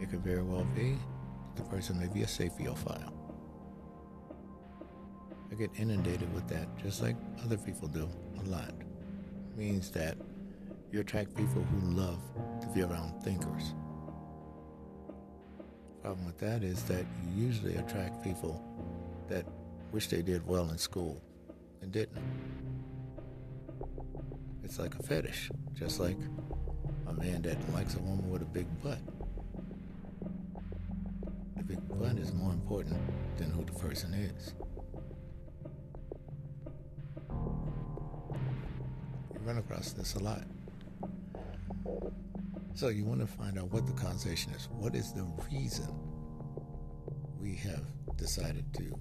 It could very well be the person may be a sapiophile. I get inundated with that, just like other people do a lot. It means that you attract people who love to be around thinkers. Problem with that is that you usually attract people that wish they did well in school and didn't. It's like a fetish, just like a man that likes a woman with a big butt. The big butt is more important than who the person is. You run across this a lot. So you want to find out what the causation is. What is the reason we have decided to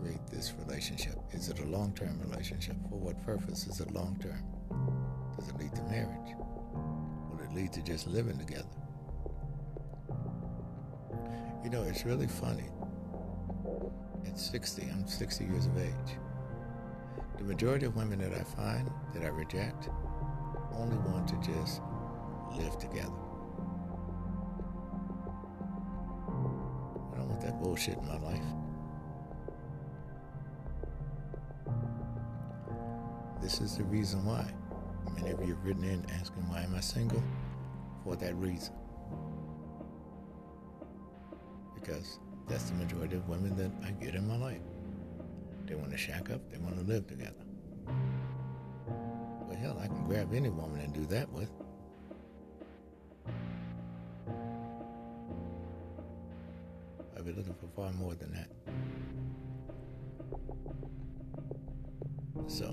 create this relationship? Is it a long term relationship? For what purpose is it long term? Lead to marriage? Will it lead to just living together? You know, it's really funny. At 60, I'm 60 years of age. The majority of women that I find that I reject only want to just live together. I don't want that bullshit in my life. This is the reason why. Of you have written in asking why am I single? For that reason. Because that's the majority of women that I get in my life. They want to shack up, they want to live together. Well, hell, I can grab any woman and do that with. I've been looking for far more than that. So,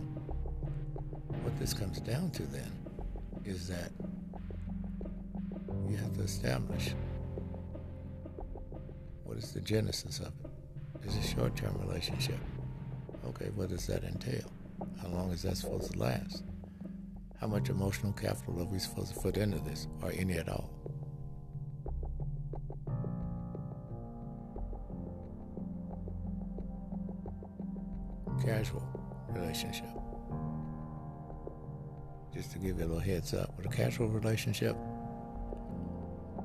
what this comes down to then is that you have to establish what is the genesis of. It's a short term relationship. Okay, what does that entail? How long is that supposed to last? How much emotional capital are we supposed to put into this, or any at all? Heads up, with a casual relationship,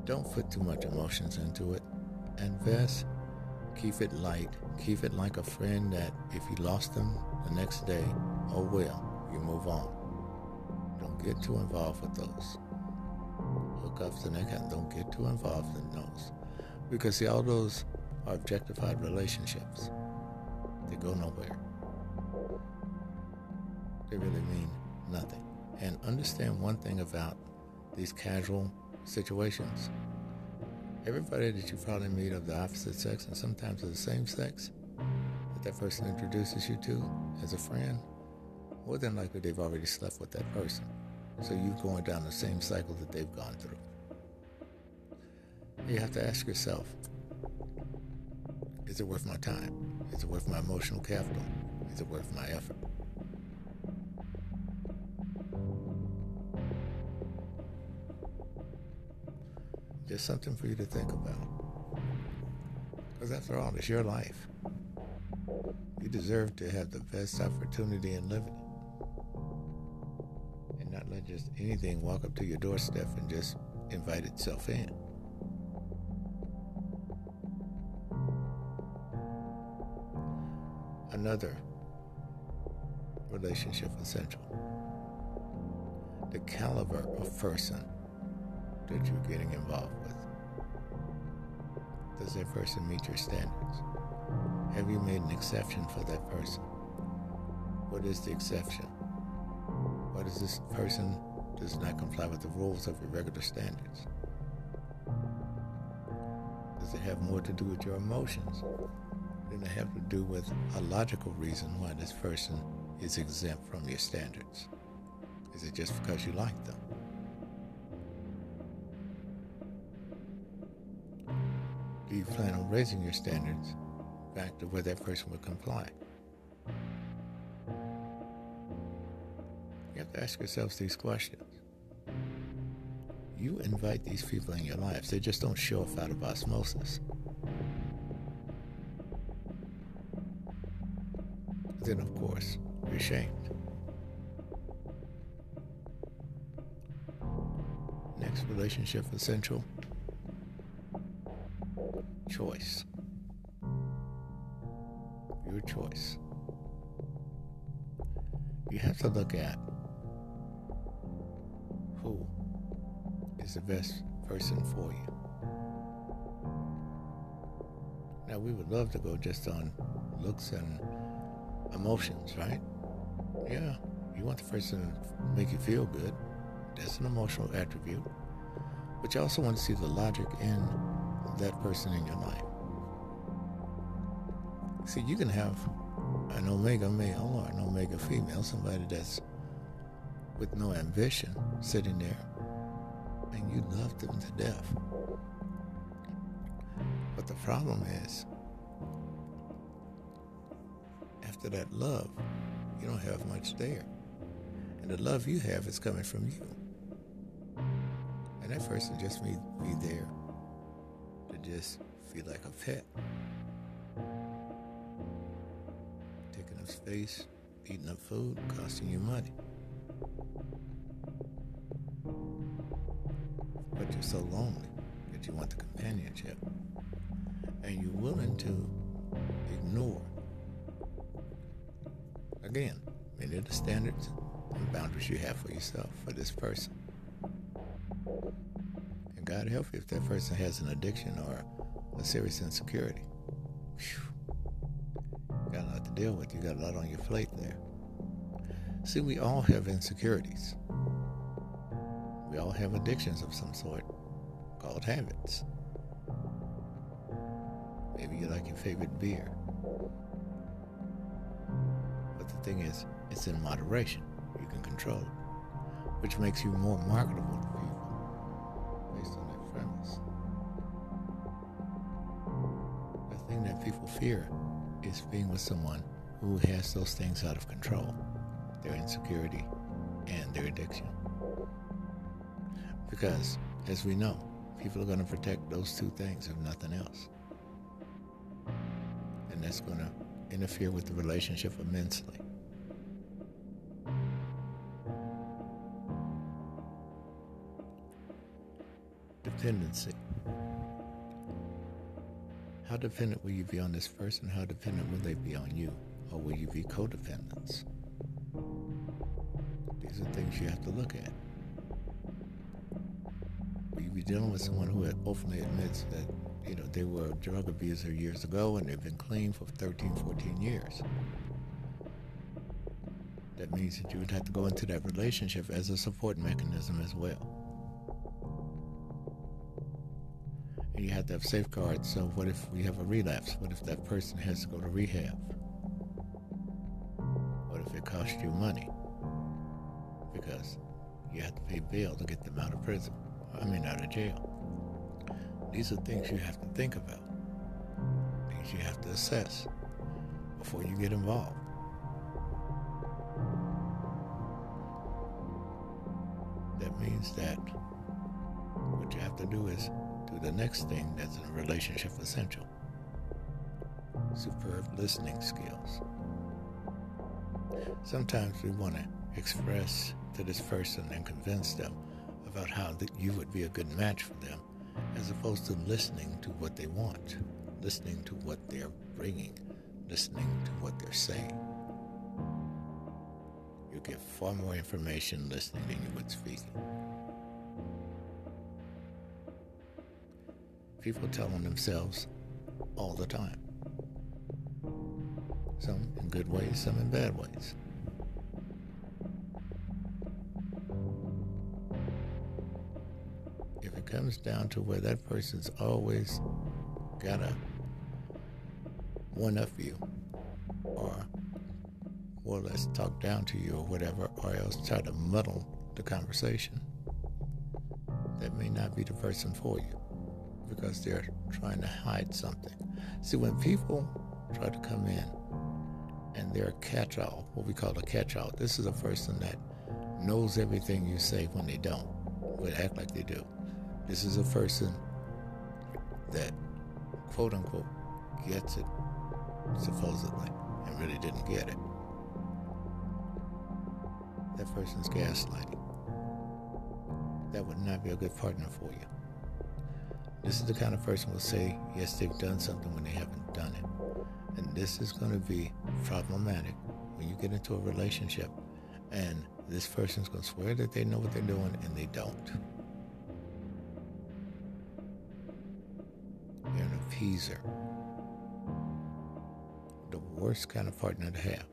don't put too much emotions into it. Invest Keep it light. Keep it like a friend that if you lost them the next day, oh well, you move on. Don't get too involved with those hookups and that kind. Don't get too involved in those because see, all those are objectified relationships. They go nowhere. They really mean. And understand one thing about these casual situations. Everybody that you probably meet of the opposite sex and sometimes of the same sex that that person introduces you to as a friend, more than likely they've already slept with that person. So you're going down the same cycle that they've gone through. You have to ask yourself, is it worth my time? Is it worth my emotional capital? Is it worth my effort? Just something for you to think about. Because after all, it's your life. You deserve to have the best opportunity in living. And not let just anything walk up to your doorstep and just invite itself in. Another relationship essential. The caliber of person that you're getting involved with. Does that person meet your standards? Have you made an exception for that person? What is the exception? What is this person does not comply with the rules of your regular standards? Does it have more to do with your emotions than it have to do with a logical reason why this person is exempt from your standards? Is it just because you like them? You plan on raising your standards back to where that person would comply? You have to ask yourselves these questions. You invite these people in your lives, they just don't show up out of osmosis. Then, of course, you're ashamed. Next relationship essential choice. Your choice. You have to look at who is the best person for you. Now, we would love to go just on looks and emotions, right? Yeah, you want the person to make you feel good. That's an emotional attribute. But you also want to see the logic in that person in your life. See, you can have an omega male or an omega female, somebody that's with no ambition sitting there, and you love them to death. But the problem is, after that love, you don't have much there. And the love you have is coming from you. And that person just may be there just feel like a pet. Taking up space, eating up food, costing you money. But you're so lonely that you want the companionship. And you're willing to ignore, again, many of the standards and boundaries you have for yourself, for this person. Help you if that person has an addiction or a serious insecurity. Whew. Got a lot to deal with. You got a lot on your plate there. See, we all have insecurities. We all have addictions of some sort called habits. Maybe you like your favorite beer. But the thing is, it's in moderation. You can control it, which makes you more marketable fear is being with someone who has those things out of control their insecurity and their addiction. Because, as we know, people are going to protect those two things if nothing else. And that's going to interfere with the relationship immensely. dependency. How dependent will you be on this person? How dependent will they be on you? Or will you be codependents? These are things you have to look at. Will you be dealing with someone who openly admits that, you know, they were a drug abuser years ago and they've been clean for 13, 14 years? That means that you would have to go into that relationship as a support mechanism as well. To have safeguards. So, what if we have a relapse? What if that person has to go to rehab? What if it costs you money? Because you have to pay bail to get them out of prison. I mean, out of jail. These are things you have to think about, things you have to assess before you get involved. Next thing that's in a relationship essential superb listening skills. Sometimes we want to express to this person and convince them about how that you would be a good match for them, as opposed to listening to what they want, listening to what they're bringing, listening to what they're saying. You get far more information listening than you would speaking. People telling themselves all the time. Some in good ways, some in bad ways. If it comes down to where that person's always gotta one up you or more or less talk down to you or whatever, or else try to muddle the conversation, that may not be the person for you because they're trying to hide something. See, when people try to come in and they're a catch all, what we call a catch all, this is a person that knows everything you say when they don't, but act like they do. This is a person that, quote unquote, gets it, supposedly, and really didn't get it. That person's gaslighting. That would not be a good partner for you. This is the kind of person will say, yes, they've done something when they haven't done it. And this is going to be problematic when you get into a relationship and this person's going to swear that they know what they're doing and they don't. They're an appeaser. The worst kind of partner to have.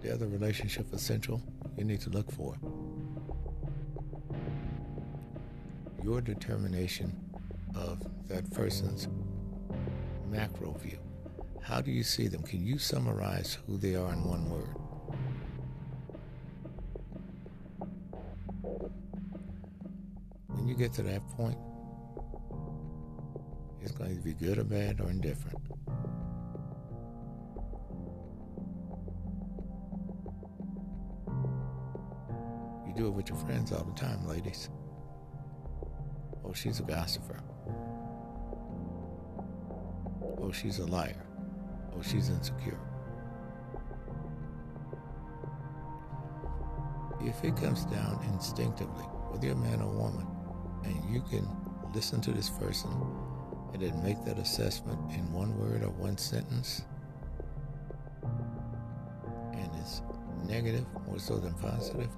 The other relationship essential you need to look for. Your determination of that person's macro view. How do you see them? Can you summarize who they are in one word? When you get to that point, it's going to be good or bad or indifferent. It with your friends all the time, ladies. Oh, she's a gossiper. Oh, she's a liar. Oh, she's insecure. If it comes down instinctively, whether you're a man or woman, and you can listen to this person and then make that assessment in one word or one sentence, and it's negative more so than positive,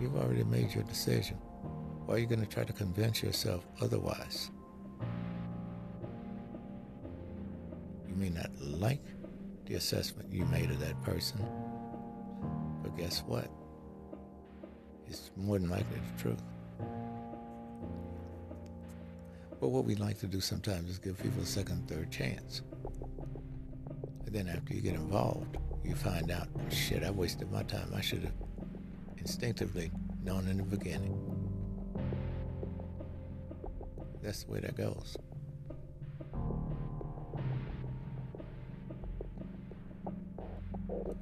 You've already made your decision. Why are you going to try to convince yourself otherwise? You may not like the assessment you made of that person, but guess what? It's more than likely the truth. But what we like to do sometimes is give people a second, third chance. And then after you get involved, you find out, shit, I wasted my time. I should have instinctively known in the beginning. That's the way that goes.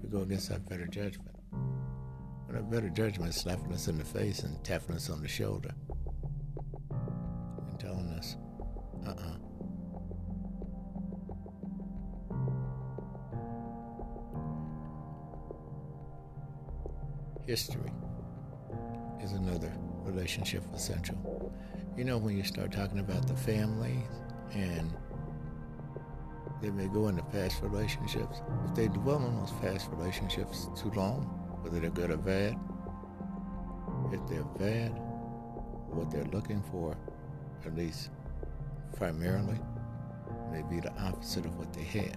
We go against our better judgment. When our better judgment is slapping us in the face and tapping us on the shoulder and telling us, uh uh-uh. uh history. Relationship essential. You know, when you start talking about the family and they may go into past relationships, if they dwell on those past relationships too long, whether they're good or bad, if they're bad, what they're looking for, at least primarily, may be the opposite of what they had.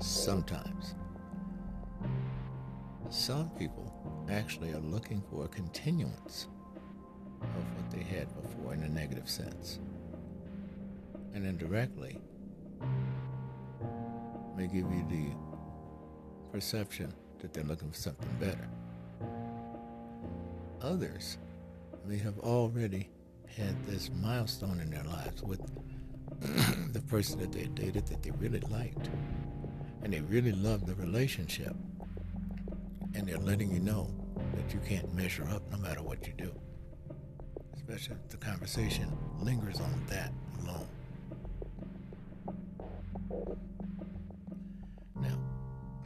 Sometimes. Some people actually are looking for a continuance of what they had before in a negative sense. And indirectly, may give you the perception that they're looking for something better. Others may have already had this milestone in their lives with the person that they dated that they really liked and they really loved the relationship and they're letting you know that you can't measure up no matter what you do especially if the conversation lingers on that alone now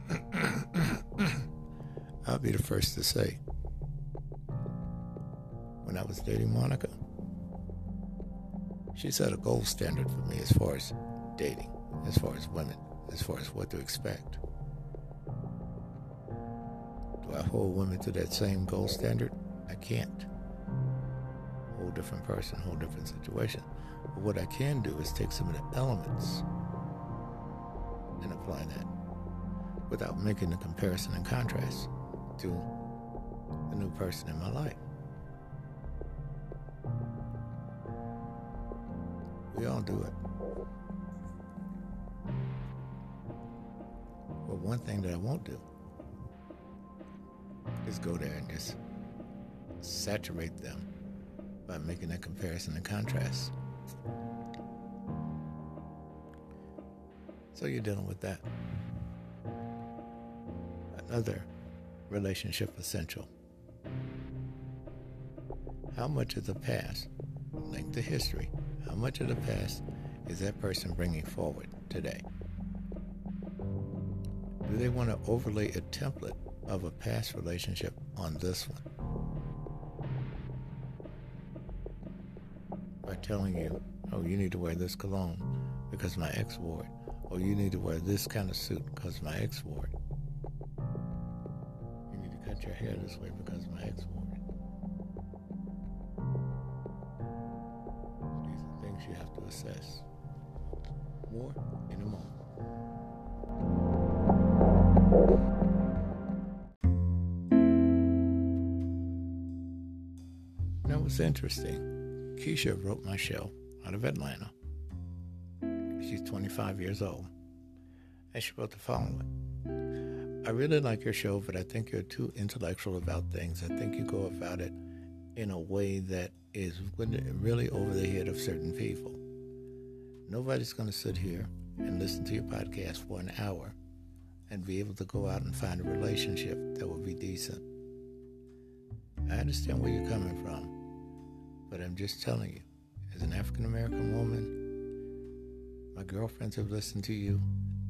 i'll be the first to say when i was dating monica she set a gold standard for me as far as dating, as far as women, as far as what to expect. Do I hold women to that same gold standard? I can't. Different person, whole different situation. But what I can do is take some of the elements and apply that without making the comparison and contrast to the new person in my life. We all do it. But one thing that I won't do is go there and just saturate them by making a comparison and contrast. So you're dealing with that. Another relationship essential. How much of the past linked to history how much of the past is that person bringing forward today? Do they want to overlay a template of a past relationship on this one? Telling you, oh, you need to wear this cologne because my ex wore it, or you need to wear this kind of suit because my ex wore it. You need to cut your hair this way because my ex wore it. These are things you have to assess. More in a moment. Now, what's interesting, Keisha wrote my show out of Atlanta. She's 25 years old. And she wrote the following I really like your show, but I think you're too intellectual about things. I think you go about it in a way that is really over the head of certain people. Nobody's going to sit here and listen to your podcast for an hour and be able to go out and find a relationship that will be decent. I understand where you're coming from, but I'm just telling you, as an African American woman, my girlfriends have listened to you,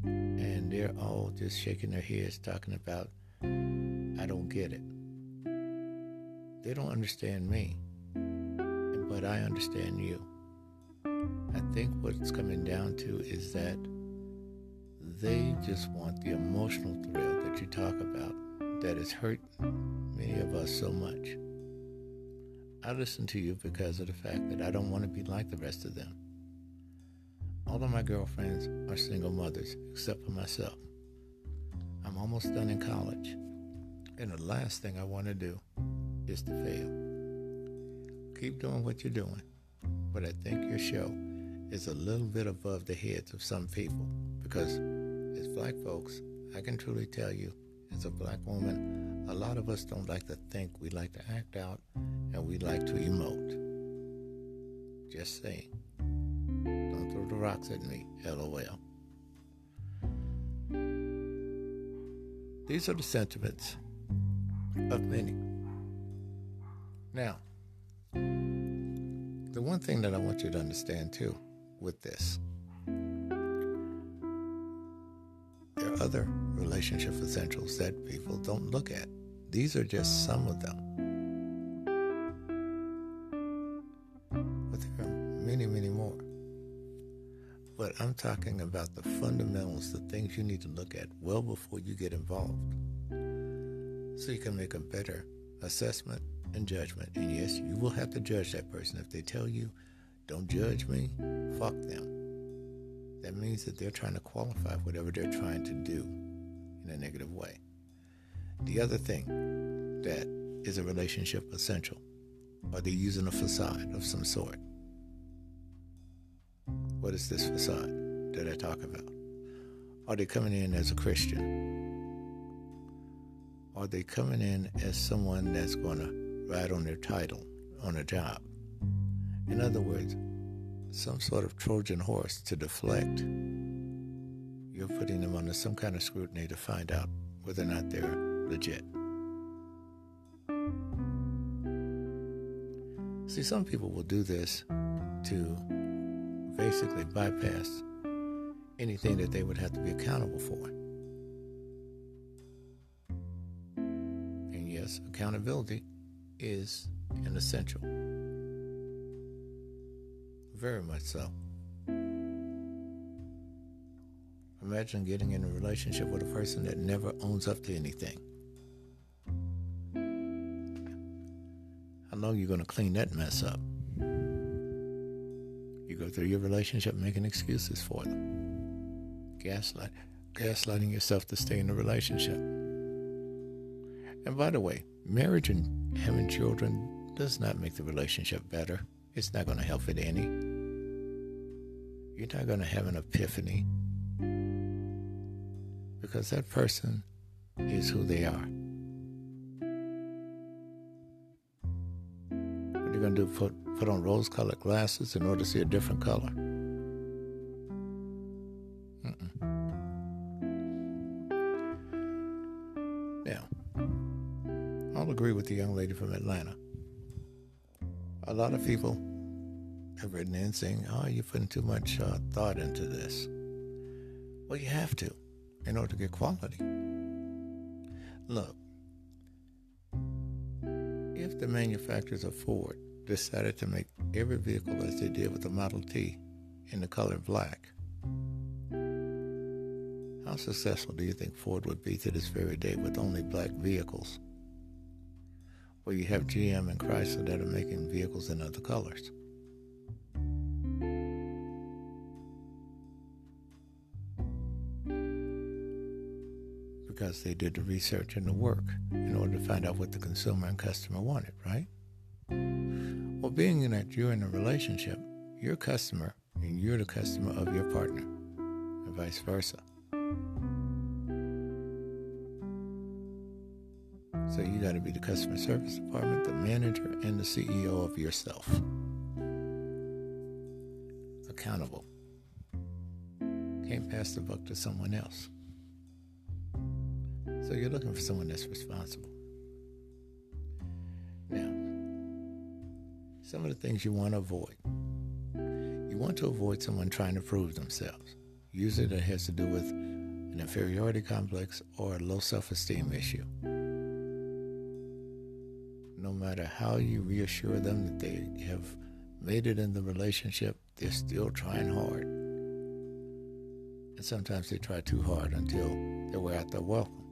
and they're all just shaking their heads talking about, I don't get it. They don't understand me but I understand you. I think what it's coming down to is that they just want the emotional thrill that you talk about that has hurt many of us so much. I listen to you because of the fact that I don't want to be like the rest of them. All of my girlfriends are single mothers, except for myself. I'm almost done in college, and the last thing I want to do is to fail keep doing what you're doing. But I think your show is a little bit above the heads of some people because as black folks, I can truly tell you, as a black woman, a lot of us don't like to think, we like to act out, and we like to emote. Just saying. Don't throw the rocks at me, lol. These are the sentiments of many. Now, the one thing that I want you to understand too with this there are other relationship essentials that people don't look at. These are just some of them. But there are many, many more. But I'm talking about the fundamentals, the things you need to look at well before you get involved. So you can make a better assessment and judgment. And yes, you will have to judge that person. If they tell you, don't judge me, fuck them. That means that they're trying to qualify whatever they're trying to do in a negative way. The other thing that is a relationship essential, are they using a facade of some sort? What is this facade that I talk about? Are they coming in as a Christian? Are they coming in as someone that's going to ride on their title on a job? In other words, some sort of Trojan horse to deflect. You're putting them under some kind of scrutiny to find out whether or not they're legit. See, some people will do this to basically bypass anything that they would have to be accountable for. And yes, accountability is an essential. Very much so. Imagine getting in a relationship with a person that never owns up to anything. How long are you going to clean that mess up? You go through your relationship making excuses for them. Gaslight, gaslighting yourself to stay in the relationship. And by the way, marriage and having children does not make the relationship better. It's not going to help it any. You're not going to have an epiphany because that person is who they are. What are you going to do? Put, put on rose colored glasses in order to see a different color? Mm-mm. Now, I'll agree with the young lady from Atlanta. A lot of people have written in saying, oh, you're putting too much uh, thought into this. Well, you have to in order to get quality. Look, if the manufacturers of Ford decided to make every vehicle as they did with the Model T in the color black, how successful do you think Ford would be to this very day with only black vehicles? Well, you have GM and Chrysler that are making vehicles in other colors. Because they did the research and the work in order to find out what the consumer and customer wanted, right? Well, being that you're in a relationship, you're a customer and you're the customer of your partner, and vice versa. So you got to be the customer service department, the manager, and the CEO of yourself. Accountable. Can't pass the buck to someone else. So you're looking for someone that's responsible. Now, some of the things you want to avoid. You want to avoid someone trying to prove themselves. Usually that has to do with an inferiority complex or a low self esteem issue. No matter how you reassure them that they have made it in the relationship, they're still trying hard. And sometimes they try too hard until they wear out their welcome.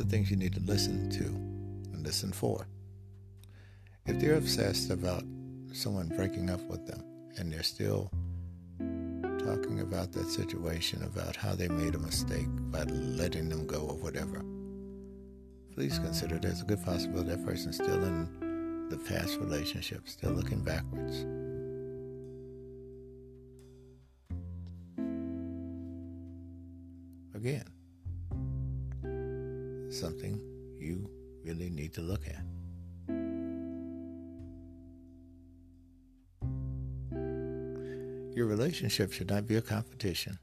Other things you need to listen to and listen for. If they're obsessed about someone breaking up with them and they're still talking about that situation, about how they made a mistake by letting them go or whatever, please consider there's a good possibility that person's still in the past relationship, still looking backwards. Relationship should not be a competition.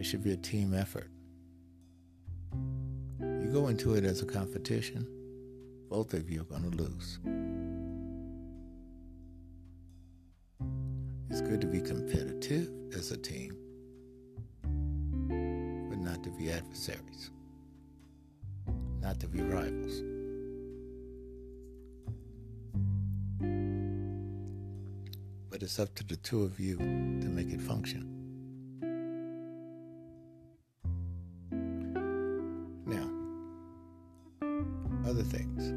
It should be a team effort. You go into it as a competition, both of you are going to lose. It's good to be competitive as a team, but not to be adversaries not to be rivals. But it's up to the two of you to make it function. Now, other things.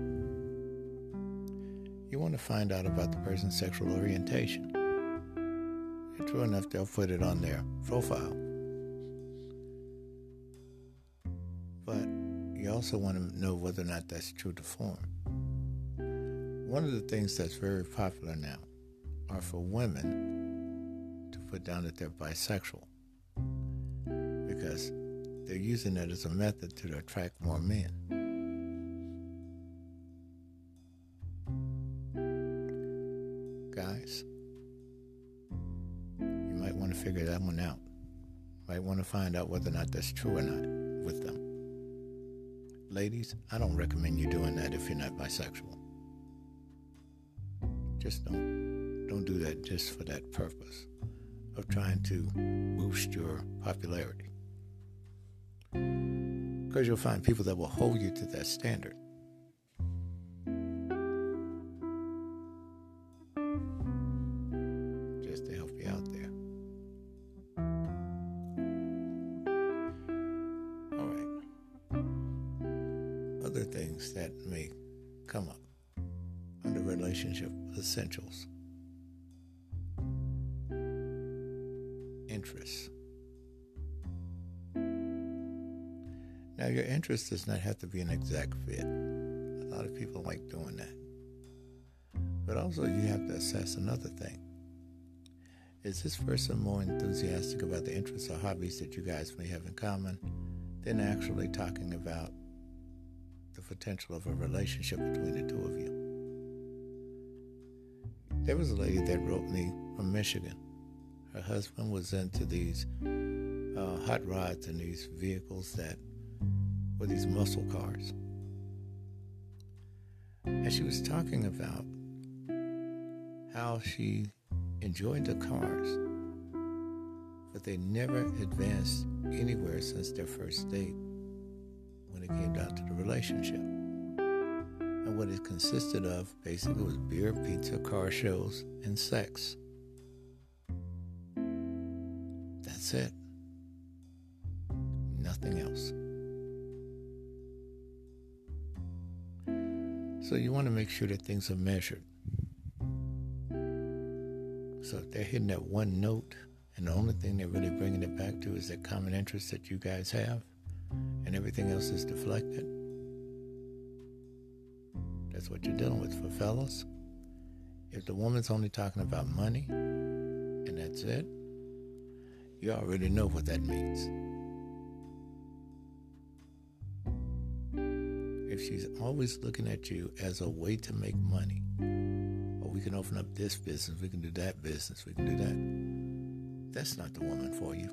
You want to find out about the person's sexual orientation. True enough, they'll put it on their profile. But you also want to know whether or not that's true to form. One of the things that's very popular now are for women to put down that they're bisexual because they're using it as a method to attract more men. Guys, you might want to figure that one out. Might want to find out whether or not that's true or not with them. Ladies, I don't recommend you doing that if you're not bisexual. Just don't don't do that just for that purpose of trying to boost your popularity. Because you'll find people that will hold you to that standard. Does not have to be an exact fit. A lot of people like doing that. But also, you have to assess another thing. Is this person more enthusiastic about the interests or hobbies that you guys may have in common than actually talking about the potential of a relationship between the two of you? There was a lady that wrote me from Michigan. Her husband was into these uh, hot rods and these vehicles that were these muscle cars. And she was talking about how she enjoyed the cars, but they never advanced anywhere since their first date when it came down to the relationship. And what it consisted of basically was beer, pizza, car shows, and sex. That's it. Nothing else. So you want to make sure that things are measured. So if they're hitting that one note, and the only thing they're really bringing it back to is that common interest that you guys have, and everything else is deflected, that's what you're dealing with for fellas. If the woman's only talking about money, and that's it, you already know what that means. If she's always looking at you as a way to make money, or we can open up this business, we can do that business, we can do that, that's not the woman for you.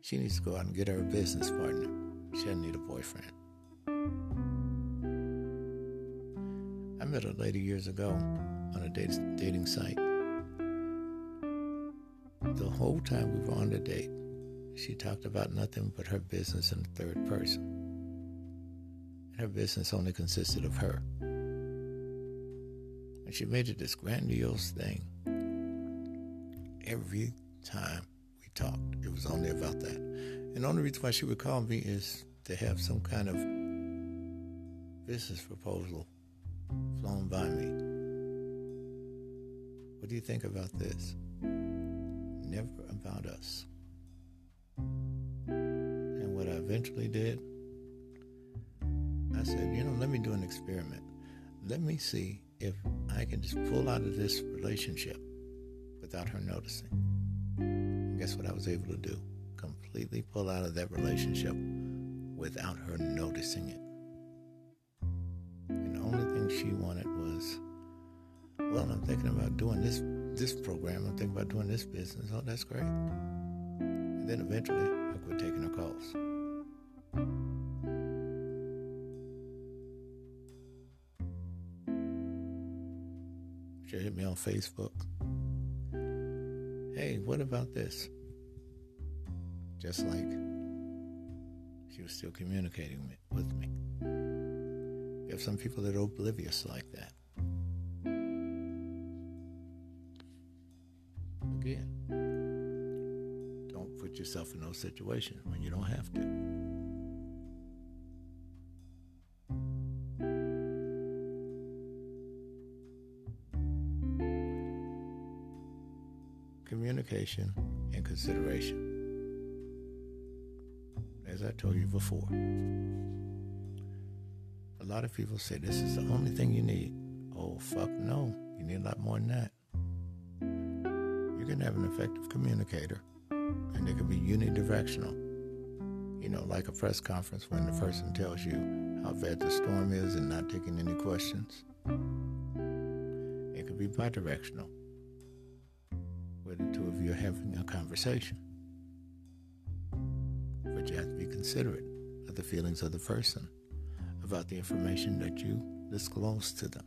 She needs to go out and get her a business partner. She doesn't need a boyfriend. I met a lady years ago on a dating site. The whole time we were on the date, she talked about nothing but her business in the third person. Her business only consisted of her. And she made it this grandiose thing. Every time we talked, it was only about that. And the only reason why she would call me is to have some kind of business proposal flown by me. What do you think about this? Never about us. And what I eventually did, I said, you know, let me do an experiment. Let me see if I can just pull out of this relationship without her noticing. And guess what I was able to do? Completely pull out of that relationship without her noticing it. And the only thing she wanted was, well, I'm thinking about doing this this program. I'm thinking about doing this business. Oh, that's great. And then eventually, I quit taking her calls. Me on Facebook. Hey, what about this? Just like she was still communicating with me. You have some people that are oblivious like that. again. Don't put yourself in those situations when you don't have to. Communication and consideration. As I told you before, a lot of people say this is the only thing you need. Oh, fuck no. You need a lot more than that. You can have an effective communicator, and it can be unidirectional. You know, like a press conference when the person tells you how bad the storm is and not taking any questions. It could be bidirectional, conversation. But you have to be considerate of the feelings of the person about the information that you disclose to them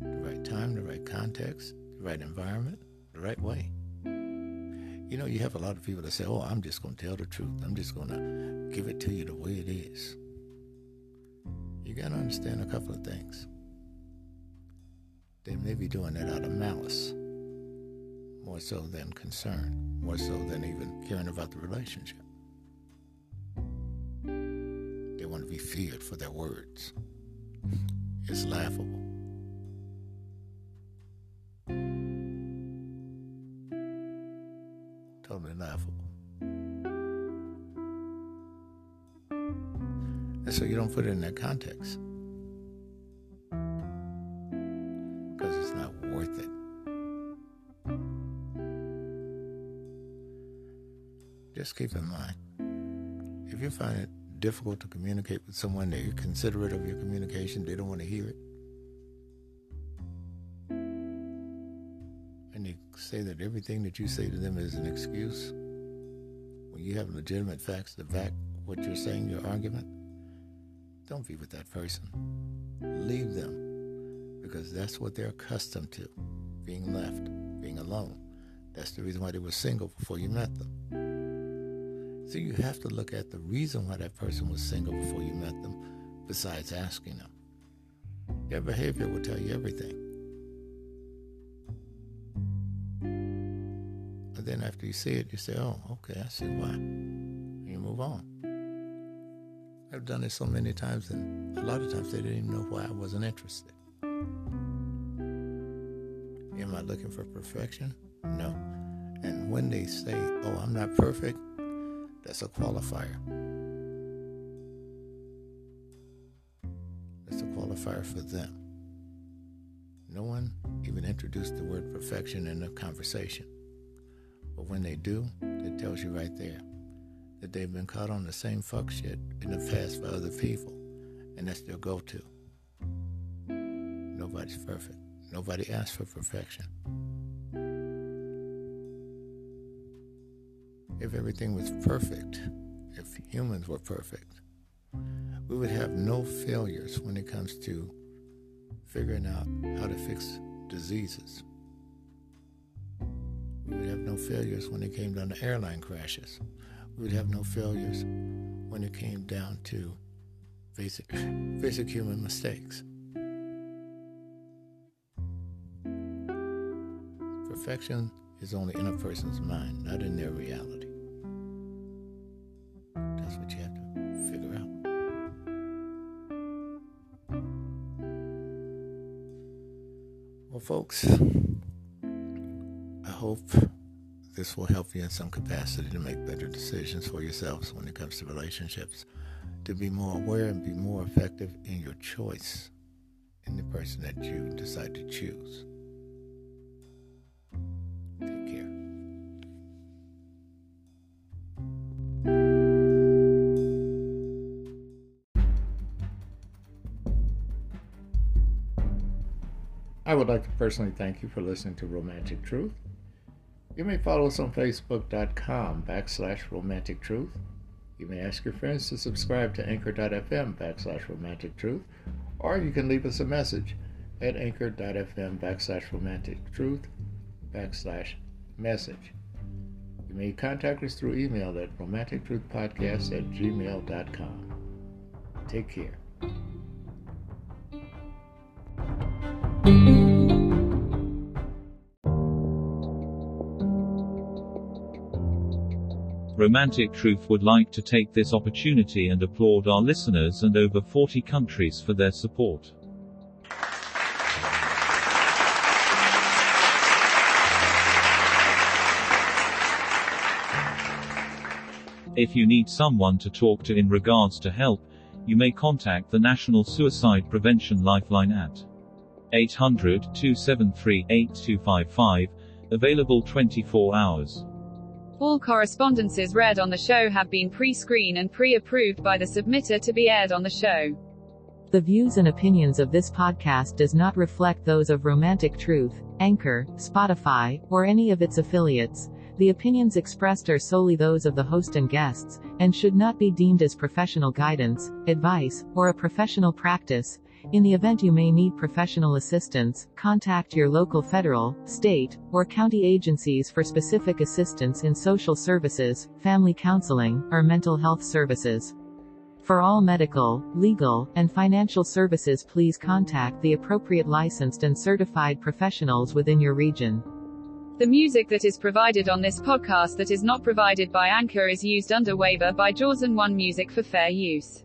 The right time, the right context, the right environment, the right way. You know, you have a lot of people that say, oh, I'm just going to tell the truth. I'm just going to give it to you the way it is. You got to understand a couple of things. They may be doing that out of malice, more so than concern, more so than even caring about the relationship. They want to be feared for their words. It's laughable. totally laughable. And so you don't put it in that context. Keep in mind, if you find it difficult to communicate with someone, they're considerate of your communication, they don't want to hear it, And they say that everything that you say to them is an excuse when you have legitimate facts to back what you're saying, your argument, don't be with that person. Leave them because that's what they're accustomed to being left, being alone. That's the reason why they were single before you met them. So you have to look at the reason why that person was single before you met them, besides asking them. Their behavior will tell you everything. And then after you see it, you say, oh, okay, I see why. And you move on. I've done it so many times, and a lot of times they didn't even know why I wasn't interested. Am I looking for perfection? No. And when they say, oh, I'm not perfect, that's a qualifier. That's a qualifier for them. No one even introduced the word perfection in the conversation. But when they do, it tells you right there that they've been caught on the same fuck shit in the past by other people, and that's their go to. Nobody's perfect. Nobody asks for perfection. If everything was perfect, if humans were perfect, we would have no failures when it comes to figuring out how to fix diseases. We would have no failures when it came down to airline crashes. We would have no failures when it came down to basic, basic human mistakes. Perfection is only in a person's mind, not in their reality. Well, folks, I hope this will help you in some capacity to make better decisions for yourselves when it comes to relationships, to be more aware and be more effective in your choice in the person that you decide to choose. Would like to personally thank you for listening to Romantic Truth. You may follow us on facebook.com backslash romantic truth. You may ask your friends to subscribe to anchor.fm backslash romantic truth, or you can leave us a message at anchor.fm backslash romantic truth backslash message. You may contact us through email at romantictruthpodcast at gmail.com. Take care. Romantic Truth would like to take this opportunity and applaud our listeners and over 40 countries for their support. If you need someone to talk to in regards to help, you may contact the National Suicide Prevention Lifeline at 800 273 8255, available 24 hours. All correspondences read on the show have been pre-screened and pre-approved by the submitter to be aired on the show. The views and opinions of this podcast does not reflect those of Romantic Truth, Anchor, Spotify, or any of its affiliates. The opinions expressed are solely those of the host and guests, and should not be deemed as professional guidance, advice, or a professional practice. In the event you may need professional assistance, contact your local federal, state, or county agencies for specific assistance in social services, family counseling, or mental health services. For all medical, legal, and financial services please contact the appropriate licensed and certified professionals within your region. The music that is provided on this podcast that is not provided by Anchor is used under waiver by Jaws and One Music for fair use.